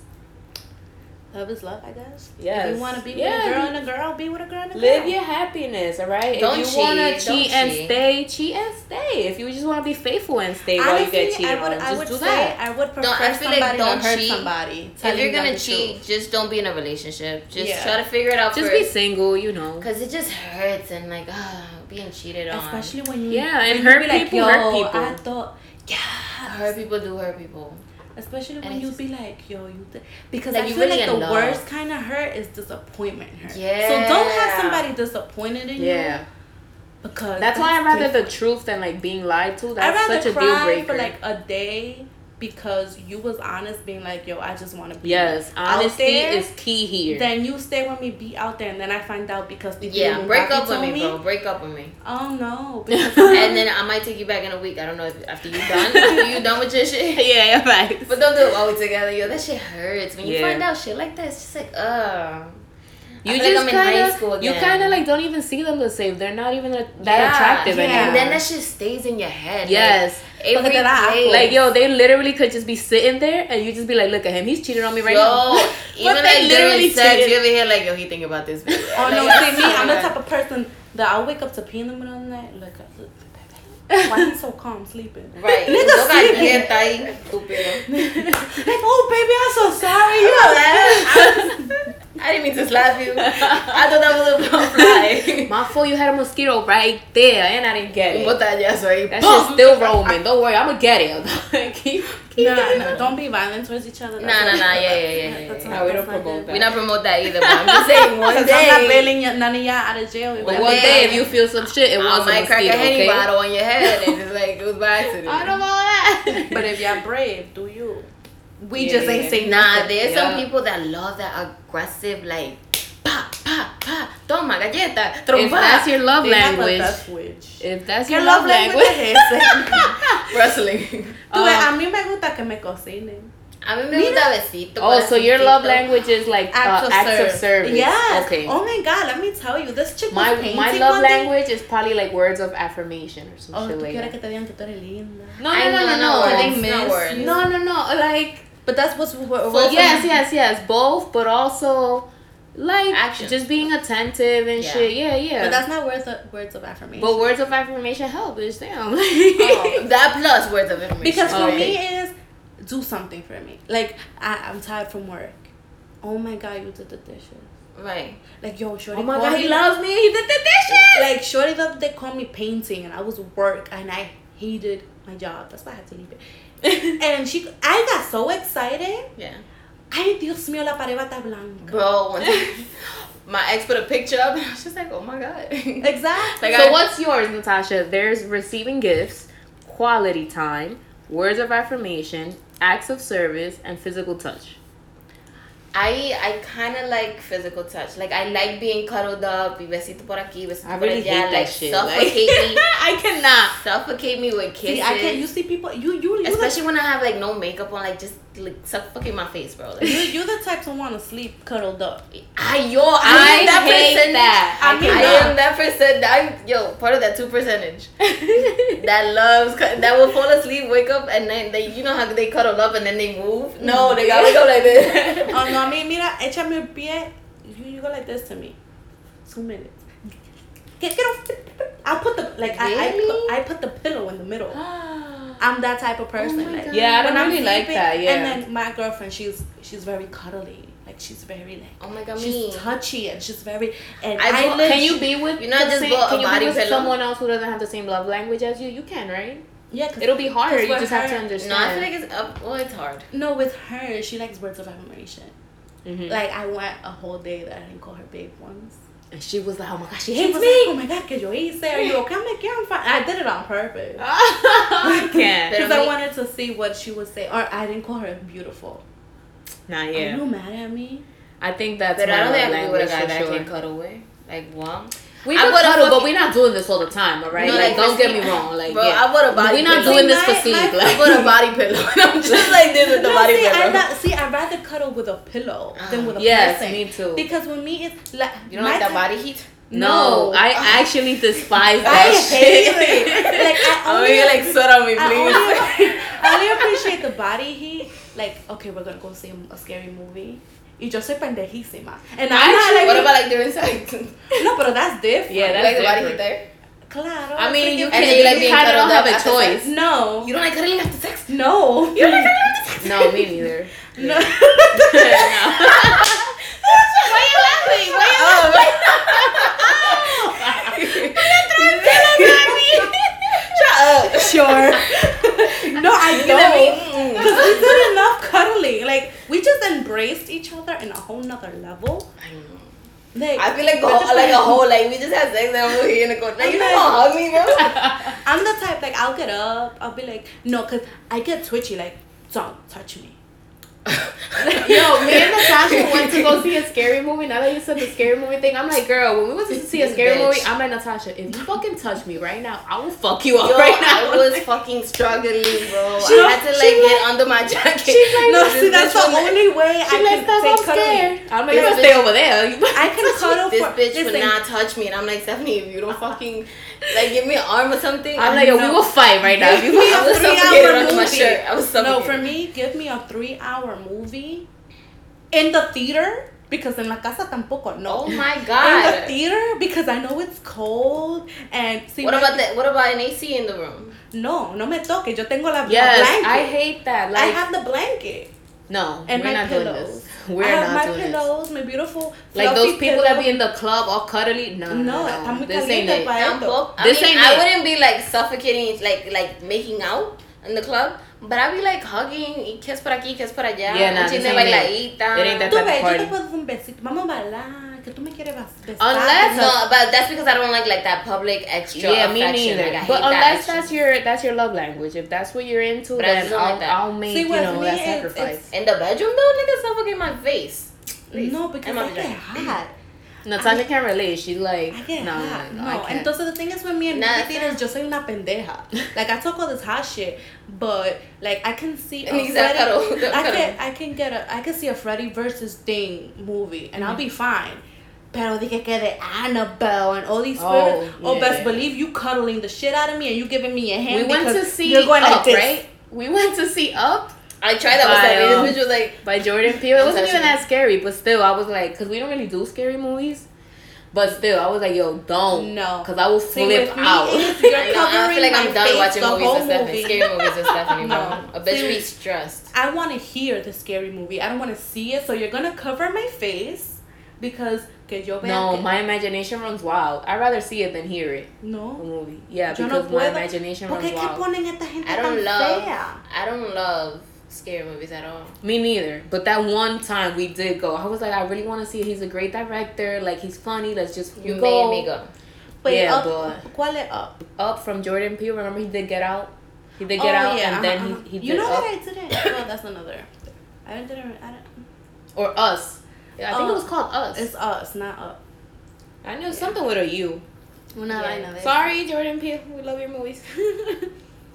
Love is love, I guess. Yes. If you want to be Yeah. with a girl and a girl, be with a girl and a girl. Live your happiness, all right? Don't if you wanna cheat, don't cheat and cheat. stay, cheat and stay. If you just want to be faithful and stay while you Honestly, get cheated I would, on, I just would do say that. I would prefer Don't- I feel like somebody don't hurt cheat. somebody. If you're gonna cheat, truth. just don't be in a relationship. Just Yeah. try to figure it out Just be single, you know. Cause it just hurts and like ah, being cheated on. especially when you Yeah, and when you hurt be like, people hurt people." I thought yeah, hurt people do hurt people. Especially And when you just- be like, yo, you th- because Like, I feel really like the love. worst kind of hurt is disappointment hurt. So don't have somebody disappointed in you. Yeah. Because That's why I'd rather different. the truth than like being lied to. I'd That's rather such a cry deal breaker. for like a day because you was honest, being like, yo, I just want to be yes, honesty there, is key here. Then you stay with me, be out there, and then I find out because the Yeah, break up with told me, bro. Break up with me. Oh no, and then I might take you back in a week. I don't know if after you done, after you done with your shit. yeah, yeah, right. But don't do it while we together, yo. That shit hurts. When you Yeah. find out shit like that, it's just like, uh. You I feel like just I'm in high kind school of, you kind of like don't even see them the same. They're not even that Yeah, attractive yeah. anymore. And then that shit stays in your head. yes, Like, every Porque te day. like yo, they literally could just be sitting there and you just be like, look at him, he's cheating on me right yo, now. even But like they literally during sex, you ever hear like, yo, he think about this. Oh, bitch. Oh no, I see me, I'm the type of person that I'll wake up to pee in the middle of the night. Like, why he so calm sleeping? Right. Nigga sleeping. galleta ahí, estúpido. Like, oh baby, I'm so sorry. You You know know that? that? I didn't mean to slap you. I thought that was a little fly. My fault, you had a mosquito right there and I didn't get it. ahí. That ¡pum! shit's still roaming. Don't worry, I'm gonna get it. keep No, getting no, don't be violent towards each other. Nah, nah, nah, yeah, yeah, yeah, That's yeah. not- Nah, we don't promote that. We not promote that either, but I'm just saying one Because I'm not bailing none of y'all out of jail. But One one day- day, if you feel some shit, it I was a might crack a mosquito, henny okay? bottle on your head and it's like it was by accident. I don't know that. But if y'all brave, do you? We Yeah, just yeah. ain't saying Nah, there's Yeah. some people that love that aggressive like pa pa pa toma galleta if that's your love They have a language, if that's ¿Qué your love language, es ese? wrestling. Tú ves, Um, a mí me gusta que me cocinen. A mí me gusta besito. oh, so your love language is like Acts uh, of acts of service. service. Yes. Okay. Oh my God, let me tell you, this chick my my love language is probably like words of affirmation or some Oh, shit like that. que te digan que tú eres linda. No, no, no, no, no, no. no No. Like But that's what's what, Well, yes, yes, yes, both, but also like Actions. just being attentive and Yeah. shit. Yeah, yeah. But that's not words of, words of affirmation. But words of affirmation help. Is damn. Oh, that plus words of affirmation. because for Okay. me is do something for me. Like I, I'm tired from work. Oh my God, you did the dishes. right. Like yo, shorty. oh my god, he loves me. He did the dishes. Like shorty, the they called me painting, and I was work, and I hated my job. That's why I had to leave it. and she, I got so excited. Yeah. Ay, Dios mío, la pared va a estar blanca. Bro, my ex put a picture up and I was just like, oh my god. Exactly. Like so I- what's yours, Natasha? There's receiving gifts, quality time, words of affirmation, acts of service, and physical touch. I I kind of like physical touch. Like I like being cuddled up, y besito por aquí, besito I por really allá. hate that like shit. suffocate like, me, I cannot. suffocate me with kisses. See, I can't. You see people. You you you Especially when I have like no makeup on, like just like suffocate my face, bro. the, you Like, you the type to want to sleep cuddled up. I yo, I I, am that hate percentage. that. I I mean, I am that percent. I'm yo part of that two percentage that loves that will fall asleep, wake up, and then they you know how they cuddle up and then they move. No, mm-hmm. they gotta wake up like this. Oh no, I mean, mira, échame el pie. You, you go like this to me. Two minutes. Get get off. I'll put the like I I put, I put the pillow in the middle. I'm that type of person. Oh like, Yeah, I don't when I'm really like sleeping, that, yeah. And then my girlfriend, she's she's very cuddly. Like she's very like oh my god, she's me. touchy and she's very and I I, bought- Can you be with You know, I the just same, can you body be with pillow. someone else who doesn't have the same love language as you? You can, right? Yeah, It'll be harder. 'cause You with just have to understand. No, I feel like it's up. Well, it's hard. no with her. She likes words of affirmation. Mhm. Like I went a whole day that I didn't call her babe once. And she was like, "Oh my god, she She hates was me." like, oh my god, que yo hice. Are you okay? I'm like, yeah, I'm fine. I did it on purpose. I can't. Because I wanted to see what she would say. Or I didn't call her beautiful. Nah, Are you mad at me? I think that's But my I don't think I can be with a guy that sure. can cuddle with. Like, what? We I a cuddle, but we're not doing this all the time, all right? No, like, like, don't get me wrong. Like, Bro, yeah. I bought a body We're not pillow. doing this for sleep. my- I like, bought a body pillow. I'm just like this with the no, body see, pillow. I'm not, see, I'd rather cuddle with a pillow than with a ah. yes, person. me too. Because with me, it's like you don't like that body heat? No, I actually despise I that hate shit. it. Like I Oh, only you like sweat on me, I please. only, I only appreciate the body heat. Like, okay, we're gonna go see a scary movie. Y yo soy pendejísima. And I'm not like, what about like during sex? no, but that's different. Yeah, that's like the body there? Claro. I mean, you can. then you You, like being kind don't cuddled have up a after choice. no, You don't like cuddling after sex? no, You don't like cuddling after sex? No, me neither. no. Why you laughing? Why you oh. Shut sure. no, I You let me- don't. Because we did enough cuddling. Like, we just embraced each other in a whole nother level. I know. Like, I feel like a, whole- just like a whole like we just had sex and I'm here in the corner. Like I'm you like- don't hug me, bro. I'm the type, like, I'll get up. I'll be like, no, because I get twitchy. Like, don't touch me. Yo, me and Natasha went to go see a scary movie. Now that you said the scary movie thing, I'm like, girl, when we went to see a scary bitch. movie, I'm like, Natasha, if you fucking touch me right now, I will fuck you up Yo, right now. I was fucking struggling, bro. She- I had to like like- get under my jacket. She's like, No, see, that's the like- only way I like, can take I'm cuddling. scared. I'm like, you gonna bitch- stay over there. I can cuddle this for bitch would not touch me, and I'm like Stephanie, if you don't fucking like give me an arm or something, I'm like, yo, we will fight right now. Give You me I a was three suffocated hour under my movie. shirt. I was No, for me, give me a three hour movie in the theater because in la casa tampoco. No. Oh my god. In the theater because I know it's cold and see What my- about that? What about an AC in the room? No, no me toque. Yo tengo la, la Yes, blanket. I hate that. I have the blanket no, and we're my not doing pillows. this. We're I have not my doing this. pillows, my beautiful Like fluffy those people that be in the club all cuddly. No, No, no, está no. muy This ain't it. pa' esto. Tampoco. I This mean, ain't I it. wouldn't be like suffocating, like like making out in the club, but I'd be like hugging, y kiss por aquí, kiss por allá, Yeah, nah, un chin this de ain't it. bailadita. It ain't that Tú type of ves, yo party. te puedo dar un besito. Vamos a bailar. Que tú me quieres besar. Unless- No, but that's because I don't like like that public extra Yeah, me neither. Like, I but hate that unless extra. that's your that's your love language, if that's what you're into, But I then just I'll, like that. I'll make See, you with know me, that it's- sacrifice. in the bedroom though, nigga suffocate my face. Please. No, because And my I get vagina. hot. Natasha can't relate. She's like, I get no, no, No, I can't. entonces the thing is with me and Nah, movie theaters, yo soy una pendeja. Like I talk all this hot shit, but like I can see a And Freddy, cuddle, I can I can get a I can see a Freddy versus Thing movie and I'll be fine. Pero dije que de Annabelle and all these Oh, spirits. Oh, yeah, best yeah. believe you cuddling the shit out of me and you giving me a hand. we went to because see you're going Up, like this. right? We went to see Up I tried that By, with um, that. This was like, by Jordan Peele. It wasn't even that scary, but still, I was like, because we don't really do scary movies. But still, I was like, yo, don't. No. Because I will See, flip with me, out. it's- you're I, know, I feel like I'm done face watching movies whole with Stephanie. movie. Scary movies with Stephanie, bro. No. A bitch be See, stressed. I want to hear the scary movie. I don't want to see it, so you're gonna cover my face because que yo vea no, que- my imagination runs wild. I'd rather see it than hear it. A no. movie. Yeah, Yo no because my imagination ¿Por runs wild. ponen esta gente I don't love. fea? I don't love scary movies at all. Me neither. But that one time we did go. I was like, I really want to see it. He's a great director. Like he's funny. Let's just You go. made me go. Wait, Yeah, up, but- ¿Cuál es up? Up from Jordan Peele. Remember he did Get Out. He did Oh, Get Out, yeah, and then uh-huh, uh-huh. he, he You know Up. what I didn't? oh, that's another. I didn't. I didn't. or Us. Yeah, I think Oh, it was uh, called Us. It's us, not up. I know something with a U. Una Yeah. vaina de- Sorry, Jordan Peele. We love your movies.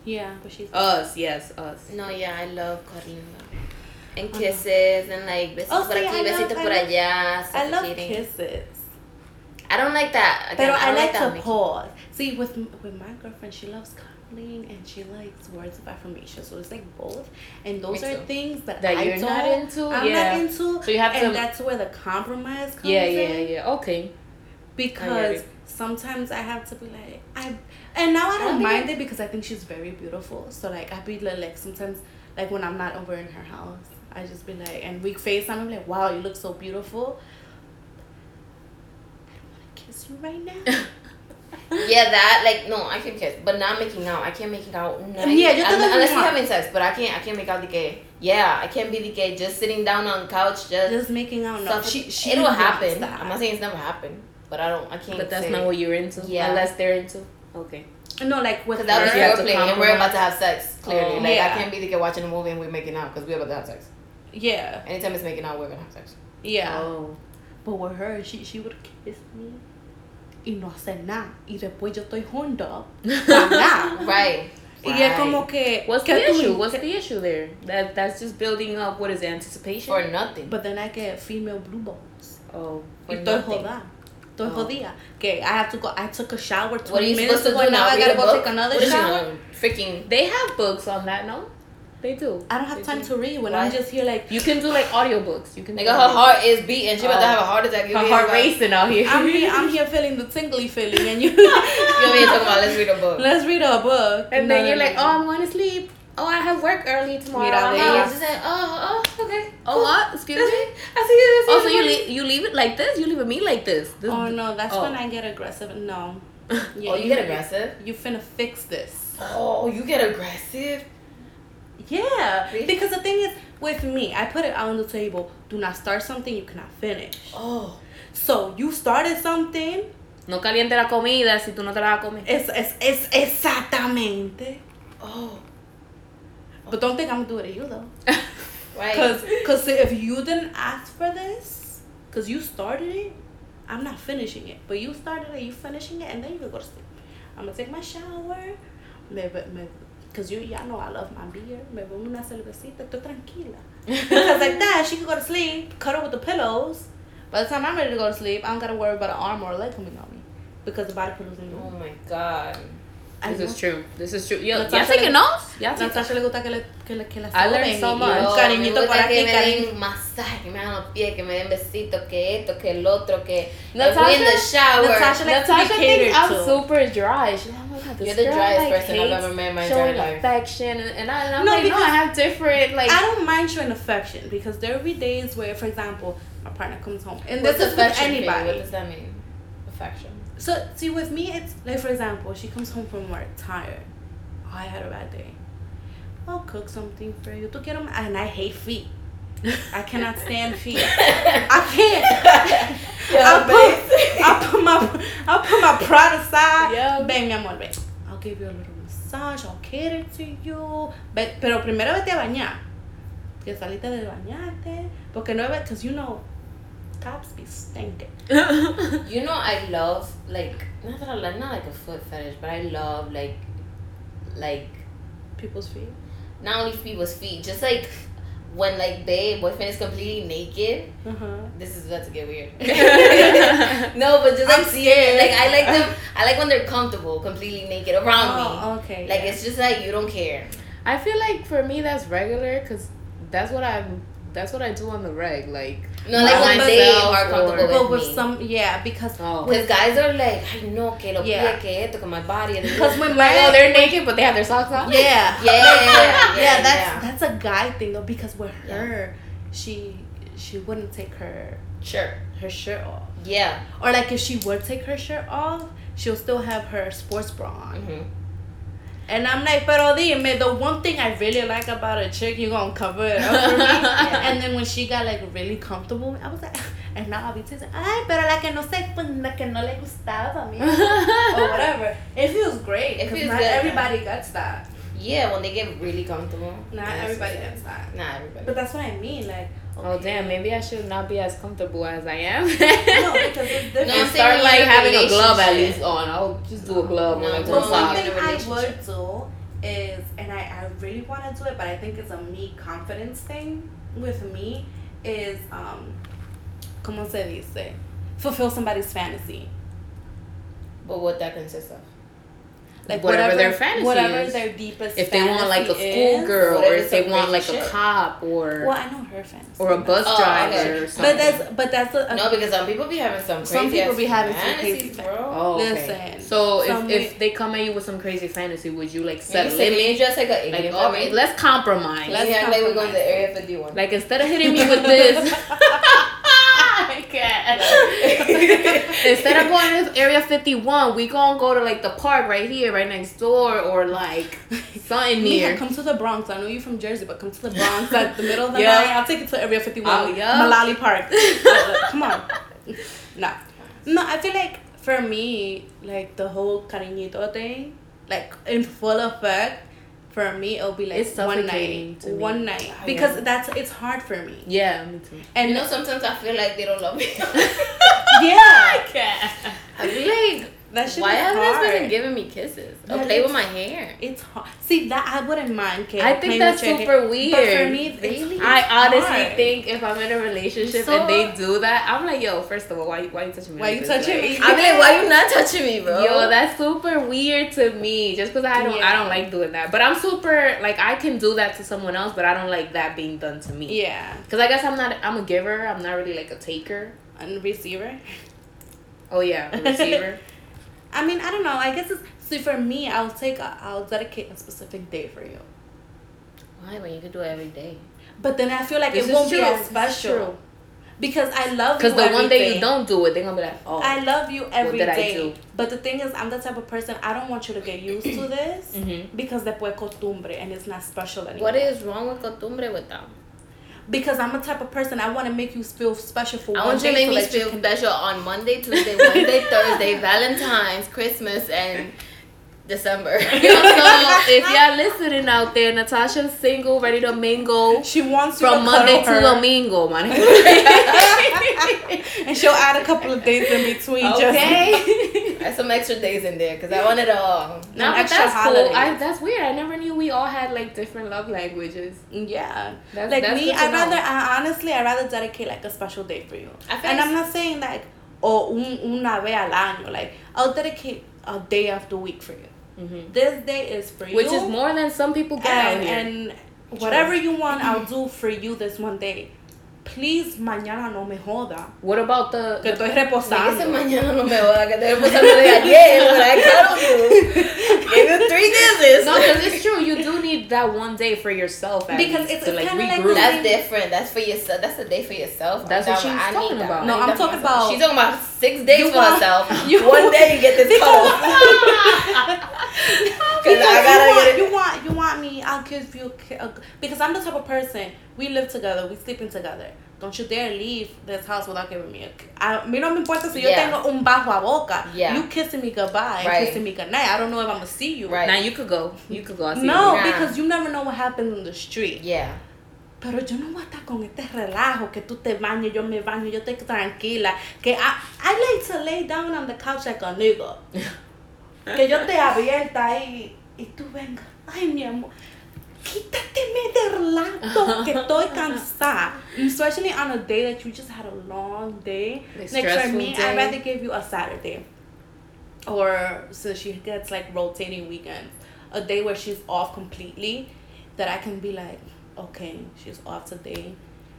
Yeah, but she's. Us, yes, Us. No, yeah, I love cuddling though. And uh-huh. kisses and like besitos Oh, por sí, aquí, I besitos por allá, I love suffocating. kisses. I don't like that. Again, But I, don't like that. to pause. See, with with my girlfriend, she loves and she likes words of affirmation. So it's like both, and those are things that, That I you're don't, not into? I'm Yeah. not into. So you have and to- that's where the compromise comes in. Yeah, yeah, in. yeah. Okay. Because it. sometimes I have to be like I, and now I I don't think mind it because I think she's very beautiful. So like I be like, like sometimes like when I'm not over in her house, I just be like, and we FaceTime. I'm like, wow, you look so beautiful. I don't want to kiss you right now. Yeah, that like no, I can kiss, but not making out. I can't make it out. No, I Yeah, can't- yo te un- unless un we're having sex, but I can't. I can't make out the gay. Yeah, I can't be the gay. Just sitting down on the couch, just. just making out. No, suffocate- she, she it will happen. that. I'm not saying it's never happened, but I don't. I can't. But that's say. not what you're into. Yeah. Unless they're into. Okay. No, like with Because that was You have foreplay, and we're about to have sex. Clearly, Oh. like Yeah. I can't be the guy watching a movie and we're making out because we're about to have sex. Yeah, Anytime it's making out, we're gonna have sex. yeah. Oh. But with her, she she would kiss me. Y no hacer nada. Y después yo estoy horned up. nada. Right. Y es como que. What's que the tú- issue? What's the issue there? That that's just building up. What is it, anticipation? For nothing. But then I get female blue balls. oh. Y estoy joda. Estoy jodida. Okay, I have to go. I took a shower 20 What are you minutes supposed to ago. do Now? I gotta go book? take another What shower. Freaking. They have books on that, no? They do. I don't have They time do. to read when Why? I'm just here like You can do like audiobooks. You can. Nigga, do her audiobooks. heart is beating. She about to Oh. have a heart attack. You Her heart about- racing out here. I'm here. I'm here feeling the tingly feeling, and you. You know what talking about? Let's read a book. Let's read a book. and No, then no, you're no, like, no. oh, I'm going to sleep. Oh, I have work early tomorrow. Mira, I'm ve. And out. you just say, oh, oh, okay. Oh, what? Excuse me. I see you. I see Oh, so you leave, you leave it like this? You leave it me like this? this Oh no, that's Oh. when I get aggressive. No. Oh, yeah, Oh, you get aggressive? You finna fix this. Oh, you get aggressive? Yeah, Really? because the thing is, with me, I put it out on the table. Do not start something you cannot finish. Oh. So you started something. No caliente la comida si tú no te la vas a comer. Es, es, es exactamente. Oh. But don't think I'm gonna do it to you though. Right. Cause, cause if you didn't ask for this, cause you started it, I'm not finishing it. But you started it, you finishing it, and then you can go to sleep. I'm gonna take my shower. Me, me, cause you, y'all know I love my beer. Me voy una cervecita, estoy tranquila. Because like that, she can go to sleep, cuddle with the pillows. By the time I'm ready to go to sleep, I don't gotta worry about an arm or a leg coming on me. Because the body pillow's in the Oh my god. I This is true. This is true. Yo, Natasha ¿Ya taking le- notes? ¿Ya taking Natasha le gusta que le, que le, que la I learned soben so much. y un cariñito por aquí, que me cariño. den masaje, que me hagan los pies, que me den besitos, que esto, que el otro, que Natasha- in the shower. Natasha likes to be Natasha thinks I'm to. super dry. She's like, oh my god, this You're the girl, driest like, person I've ever met in my showing entire life. affection, and, and, I, and I'm No, like, no, because I have different like. I don't mind showing affection because there will be days where, for example, my partner comes home, and What's this is with affection for anybody. What does that mean? Affection. So see, with me, it's like for example, she comes home from work tired. Oh, I had a bad day. I'll cook something for you. Tú them, and I hate feet. I cannot stand feet. I can't. I'll put, I'll put my, I'll put my pride aside. Yeah. Ven, mi amor, ven. I'll give you a little massage. I'll cater to you. But, pero primero vete a bañar. Que saliste de bañarte. Porque no, es because you know, cops be stinking. You know, I love like not that I like not like a foot fetish, but I love like like People's feet. not only people's feet, just like when like they boyfriend is completely naked. Uh huh. This is about to get weird. no, but just like I'm it, like I like them. I like when they're comfortable, completely naked around me. Oh, okay. Like yeah. it's just like you don't care. I feel like for me that's regular because that's what I'm. That's what I do on the reg. Like No, like by when they are comfortable or- but with with me. some, yeah, because Oh. Because guys are like, I know que lo Yeah. pide, que esto, que my body. because when like my oh they're naked but they have their socks on. yeah, Yeah, yeah, yeah, that's yeah. that's a guy thing though because with Yeah. her, she she wouldn't take her Sure. her shirt off, Yeah. or like if she would take her shirt off, she'll still have her sports bra on. hmm And I'm like, pero dime, the one thing I really like about a chick, you gonna cover it up for me. And then when she got like really comfortable, I was like, and now I'll be saying, ay, pero la que no sé, pues la que no le gustaba a mí. or whatever. It feels great. It feels not good, everybody gets that. Yeah, when they get really comfortable. Not everybody gets that. Not everybody. But that's what I mean. Like, Oh damn, maybe I should not be as comfortable as I am. no, because it's different. No, I'm saying start like a having a glove at least on. I'll just do a glove No, on like but one But one thing in a I would do is, and I, I really want to do it, but I think it's a me confidence thing with me, is, um, como se dice? Fulfill somebody's fantasy. But what that consists of? Like Whatever their fantasy whatever is. their deepest fantasy. If they want like a schoolgirl, or if they want like crazy a cop, or Well, I know her fantasy. or a bus Oh, driver, okay. something. But that's but that's a, No, because some people be having some crazy Some people be having some fantasies, crazy bro. Oh, okay. Listen, So if, some if we- they come at you with some crazy fantasy, would you like set maybe limits? just like a Like, alien all for right, me. let's compromise. Let's Let's act like we're going to compromise. Area 51. like instead of hitting me with this, I can't. instead of going to Area 51, we gonna go to like the park right here, right next door, or like something Mija, near. come to the Bronx. I know you're from Jersey, but come to the Bronx at the middle of the Yeah. night. I'll take you to Area 51. Oh, yeah. Mullaly Park. Uh, come on. No. No, I feel like for me, like the whole cariñito thing, like in full effect, for me it'll be like It's one night. to me. One night. Because yeah. that's it's hard for me. Yeah, me too. And you know, sometimes I feel like they don't love me. yeah. I can't. I feel like That shit Why haven't hard. been giving me kisses? Or play with my hair? It's hard. See that I wouldn't mind. I think that's super hair. weird. But for me, Really? I honestly hard. think if I'm in a relationship So- and they do that, I'm like, yo, first of all, why why you touching me? Why like you touching me? I'm like, why you not touching me, bro? Yo, that's super weird to me. Just because I don't, I don't like doing that. But I'm super like I can do that to someone else, but I don't like that being done to me. Yeah, Because I guess I'm not. I'm a giver. I'm not really like a taker. and receiver. Oh yeah, a receiver. I mean, I don't know. I guess it's see for me. I'll take. A, I'll dedicate a specific day for you. Why? When you could do it every day. But then I feel like This it won't be as special because I love Because you. Because the one day day. you don't do it, they're gonna be like, oh. I love you every did I do? But the thing is, I'm the type of person I don't want you to get used to this Mhm. because después costumbre and it's not special anymore. What is wrong with costumbre with them? Because I'm a type of person I want to make you feel special for I one want you to make so me feel can- special on Monday, Tuesday, Wednesday, Thursday, Valentine's, Christmas, and December. So if y'all listening out there, Natasha's single, ready to mingle She wants you from to Monday to cuddle her, Domingo, man. and she'll add a couple of days in between. okay. There's some extra days in there because I want it all. No, but extra that's cool. I, that's weird. I never knew we all had like different love languages. Mm, yeah. That's, like that's me, I know. rather I, honestly I rather dedicate like a special day for you. I And I'm not saying like oh un, una vez al año. Like I'll dedicate a day of the week for you. Mhm. This day is for you. Which is more than some people get and, and whatever you want, I'll do for you this one day. Please, mañana no me joda. what about the, Que estoy reposando. mañana no me joda que estoy pasando de ayer, but I cuddled you. Three kisses. No, because it's true. You do need that one day for yourself. Because it's- it's like kinda like That's different. That's for yourself. That's a day for yourself. That's what down she with- was I talking about. No, I'm talking about- She's talking about six days for herself. you- One day you get this call. Because I gotta you, want, get it. you want you want me. I'll give you a because I'm the type of person. We live together. We sleeping together. Don't you dare leave this house without giving me a. ki- A mí no me importa si yo Yeah. tengo un bajo a boca. Yeah. You kissing me goodbye and kissing me goodnight. I don't know if I'm gonna see you. Right. Now you could go. You could go. No, you. Nah. because you never know what happens in the street. Yeah. Pero yo no voy a estar con este relajo que tú te bañes, yo me baño, yo estoy tranquila. Que I, I like to lay down on the couch like a nigga. que yo te abierta ahí y tú venga. Ay, mi amor. Quítateme del lado que estoy cansada. Especially on a day that you just had a long day. Like Like for me, day. I'd rather give you a Saturday. Or since she gets like rotating weekends, a day where she's off completely, that I can be like, okay, she's off today.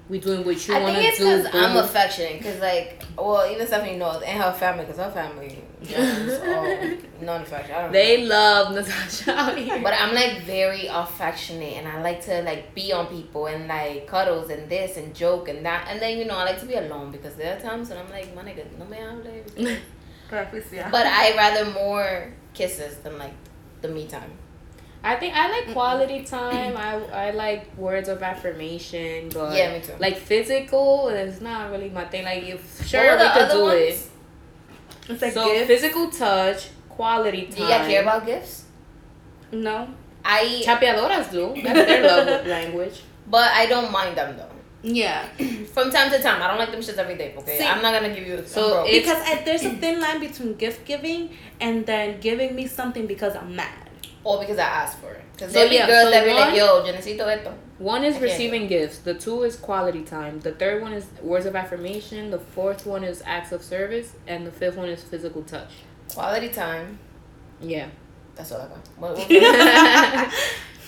We doing what you I think to it's do. because I'm affectionate. Because, like, well, even Stephanie knows, and her family, because her family is non affectionate. I don't know. They love Natasha. But I'm like very affectionate and I like to like be on people and like cuddles and this and joke and that. And then, you know, I like to be alone because there are times when I'm like, my nigga, no me hable. But I rather more kisses than like the me time. I think I like quality time. I I like words of affirmation, but Yeah, me too. Like physical is not really my thing. Like if sure were we the could do ones? it. It's like so gifts. physical touch, quality time. Do y'all care about gifts? No. I, Chapeadoras do. That's their love language. but I don't mind them though. Yeah. From time to time, I don't like them shits every day. Okay, See- I'm not gonna give you. So So Because I, there's a thin line between gift giving and then giving me something because I'm mad. Or because I asked for it. Because So, there be yeah, girls so that be one- like, yo, yo necesito esto. One is I can't receiving gifts. The two is quality time. The third one is words of affirmation. The fourth one is acts of service, and the fifth one is physical touch. Quality time. Yeah. That's all I got. What, what,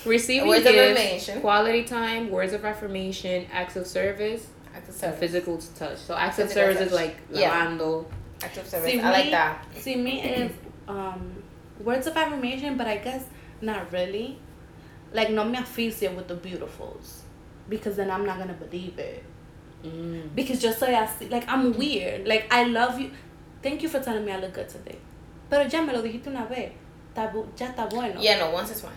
Receiving Words of gifts, affirmation. quality time, words of affirmation, acts of service, Act of service. physical touch. So acts of service touch. is like Yeah. lavando. Act of service. See, I like that. See, me is um, words of affirmation, but I guess not really. Like, no me aficio with the beautifuls. Because then I'm not going to believe it. Mm. Because just so I see, like, I'm weird. Like, I love you. Thank you for telling me I look good today. Pero ya me lo dijiste una vez. Ya está bueno. Yeah, no, once is fine.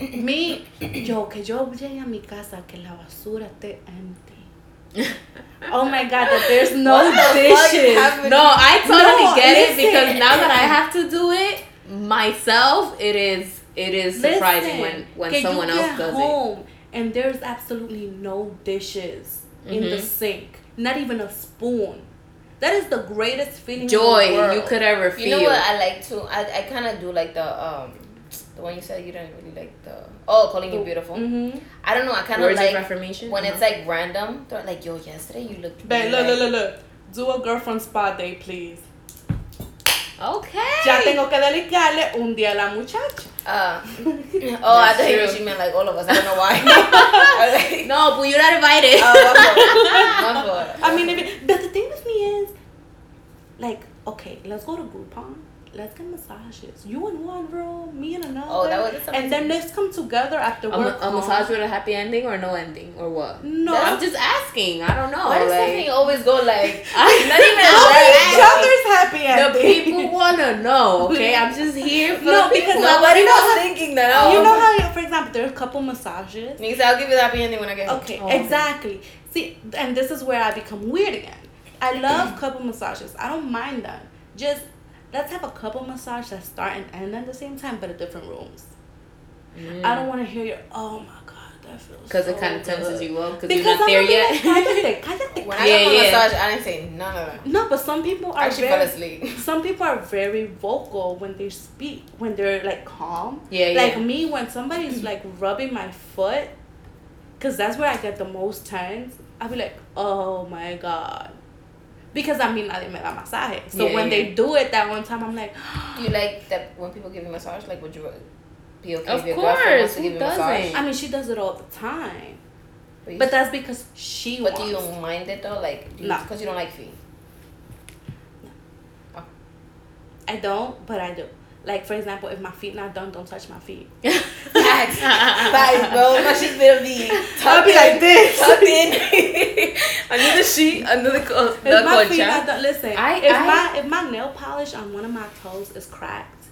Me, yo, que yo llegue a mi casa, que la basura esté empty. Oh my god, that there's no dishes. No, I totally No, get listen. it because now that I have to do it myself, it is it is surprising Listen, when when que someone you else get does it. home and there's absolutely no dishes in the Mhm. sink, not even a spoon. That is the greatest feeling. in the Joy world. you could ever feel. You know what I like to? I, I kind of do like the um the one you said you didn't really like the oh calling you beautiful. Mm-hmm. I don't know. I kind of like of affirmation when Uh-huh. it's like random. Like yo yesterday you looked. Babe, look, like- look, look, look. Do a girlfriend spa day, please. Okay. Ya tengo que dedicarle un día a la muchacha. Uh, oh, I That's thought true. she meant like all of us. I don't know why. Like, No, but you're not invited. oh, my fault. My fault. I mean, if it, but the thing with me is, like, okay, let's go to Groupon. Let's get massages. You in one room, me in another. Oh, that was- And then let's come together after a, work. ma- a massage with a happy ending or no ending or what? No. I'm just asking. I don't know. Why does like, Stephanie always go like? I- not even I'm like- each other's happy The people wanna know, okay? I'm just here for No, the because people. Nobody You know was how- thinking that. Oh. You know how, you, for example, there's a couple massages. Nigga said, I'll give you the happy ending when I get home. Okay, Oh, okay. exactly. See, and this is where I become weird again. I love couple massages. I don't mind them. Just let's have a couple massage that start and end at the same time, but at different rooms. Mm. I don't want to hear your oh my god, that feels Because so it kind of tenses good." you up because you're not I'm there yet. Like, cállate, cállate, When. I Yeah, got my yeah. massage, I didn't say none of that. No, but some people I are actually very. fell asleep. Some people are very vocal when they speak, when they're like calm. Yeah, Like yeah. me, when somebody's like rubbing my foot, because that's where I get the most tense, I'll be like, oh my god. Because I mean, nadie me da masaje. So Yeah, when yeah. they do it that one time, I'm like, Do you like that when people give you massage? Like, would you be okay Of if your girlfriend wants course, to who give you doesn't? I mean, she does it all the time. But, But that's because she but do you mind it though? Like, do you, because you don't like feet. No. Oh. I don't, but I do. Like for example, if my feet not done, don't touch my feet. Facts, facts, bro. My shit's gonna be I'll be like this. tucked in under the sheet, under the co- the If my feet not done, listen. I- if I- my if my nail polish on one of my toes is cracked,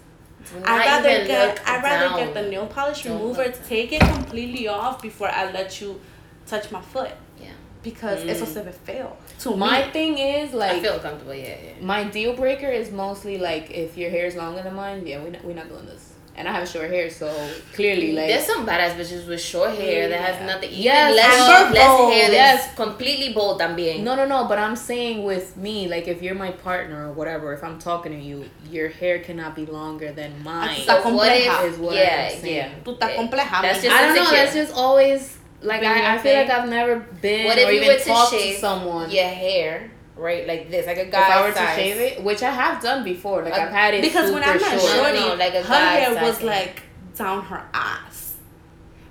I'd rather get I'd rather get the nail polish Don't remover, look down. take it completely off before I let you touch my foot Yeah, because Mm. eso se ve feo. To My me, thing is I like feel comfortable. Yeah, yeah. my deal breaker is mostly like if your hair is longer than mine, yeah, we're not, we're not doing this. And I have short hair, so clearly mm, like There's some badass bitches with short hair that Yeah. has nothing. Even Yes, less, Amber less Bold. hair. Yes. That's completely bold. También. No, no, no. But I'm saying with me, like if you're my partner or whatever, if I'm talking to you, your hair cannot be longer than ah, mine. Está But what if? is what yeah, I'm saying. yeah. tú estás compleja. that's just- I don't know. insecure. That's just always like I, I feel like. I've never been What or if you even were to talked to shave someone. your hair right like this, like a If guy I were size? to shave it, which I have done before, like Uh, I've had it because when I'm not short. No, no, shorty, no, like a her hair size was hair. like down her ass,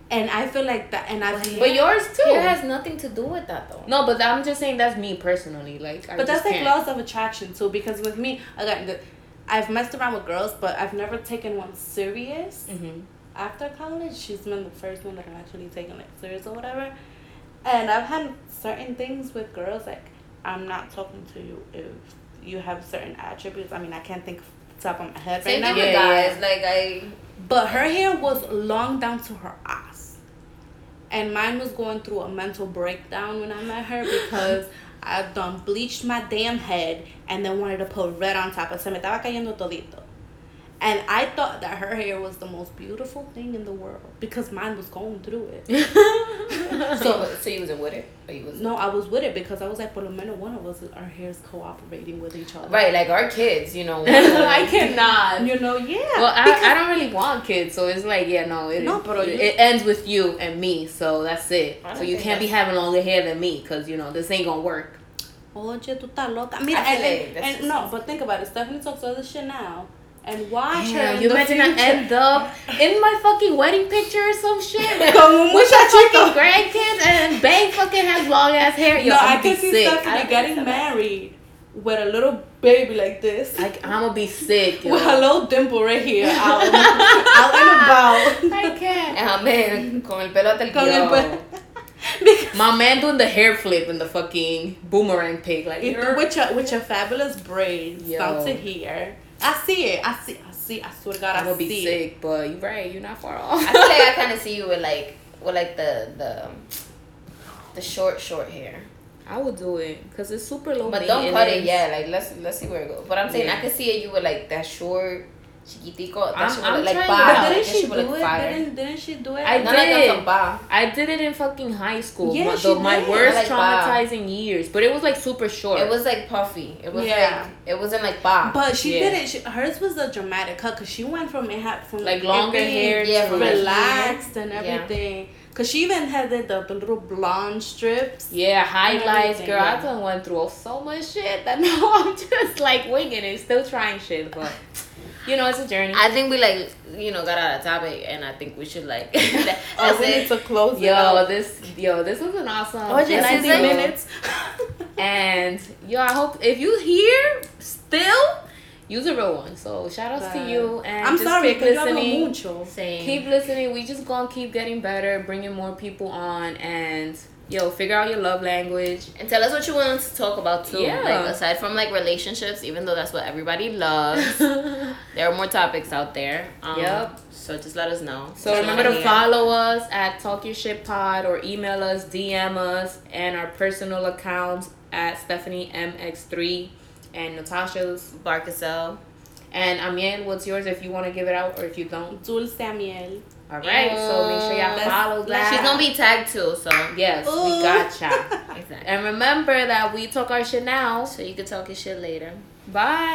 and I feel like that. And I, But yours too. It has nothing to do with that though. no, but I'm just saying that's me personally. Like, I But that's like can't. laws of attraction too, because with me, again, the, I've messed around with girls, but I've never taken one serious. Mhm. After college, she's been the first one that I've actually taken like serious or whatever. And I've had certain things with girls like I'm not talking to you if you have certain attributes. I mean, I can't think off the top of my head Same right thing now. with Yeah, guys. Like I, But her hair was long down to her ass. And mine was going through a mental breakdown when I met her because I done bleached my damn head and then wanted to put red on top. Se me estaba cayendo todito. And I thought that her hair was the most beautiful thing in the world because mine was going through it. so So so you wasn't with it, or you was no, I was with it because I was like, for the menos one of us, our hairs cooperating with each other. right. Like our kids, you know. I cannot. You know, yeah. Well, I, I don't really want kids, so it's like, yeah, no, it, No, pero it, it ends with you and me, so that's it. So you can't be having longer hair than me, because, you know, this ain't gonna work. Oye, tú estás loca. Mira, I feel and, like and, and no, but think about it. Stephanie talks all this shit now. And watch her. You the imagine I end up in my fucking wedding picture or some shit? Con with your fucking grandkids and Bang fucking has long ass hair. Yo, no, I'm I gonna be see sick. Stephanie don't getting married with a little baby like this. I, I'm gonna be sick. Yo. with a little dimple right here. Out, out and about. I can't. And man, con el pelo hasta el Con el culo. pe- because My man doing the hair flip and the fucking boomerang pig. Like, it- you're- with your with your fabulous braids Yo. down to here. I see it. I see. I see. I swear to God, I'm I gonna see be it. sick, but you're right. You're not far off. I feel like I kind of see you with like with like the the the short short hair. I would do it because it's super low. But don't cut it Yeah. Like let's let's see where it goes. But I'm saying Yeah. I can see it you with like that short, Chiquitico. That I'm- shit I'm like trying bah. it out. But That didn't shit she do look it? Didn't, didn't she do it? I None did. from bah. I did it in fucking high school. Yeah, my, she the, my did. worst like Bob. traumatizing years, but it was like super short. It was like puffy. It was Yeah. like it wasn't like bah. But she Yeah. did it. She, hers was a dramatic cut because she went from it had from like longer hair, Yeah, to from like- relaxed and Yeah. everything. Cause she even had the, the, the little blonde strips. Yeah, highlights, everything, girl. I yeah. done went through so much shit that now I'm just like winging it, still trying shit, but you know, it's a journey. I think we like you know got out of topic, and I think we should like. that- Oh, need to close Yo, this yo, this was an awesome Oh, yeah, this is 90 it. minutes. And yo, I hope if you here still, use a real one. So shout outs to you and I'm sorry, keep because yo hablo listening. mucho. Same. Keep listening. We just gonna keep getting better, bringing more people on, and yo, figure out your love language. And tell us what you want to talk about too. Yeah. Like aside from like relationships, even though that's what everybody loves, there are more topics out there. Um, Yep. So just let us know. So What you remember to wanna follow us at Talk Your Shit Pod or email us, DM us, and our personal accounts at Stephanie MX3 and Natasha's. Barcasel. And Amiel, what's yours if you want to give it out or if you don't? Dulce miel. All right. So make sure y'all follow that. She's gonna be tagged too, so Yes, we Ooh. gotcha. exactly. and remember that we talk our shit now. So you can talk your shit later. Bye.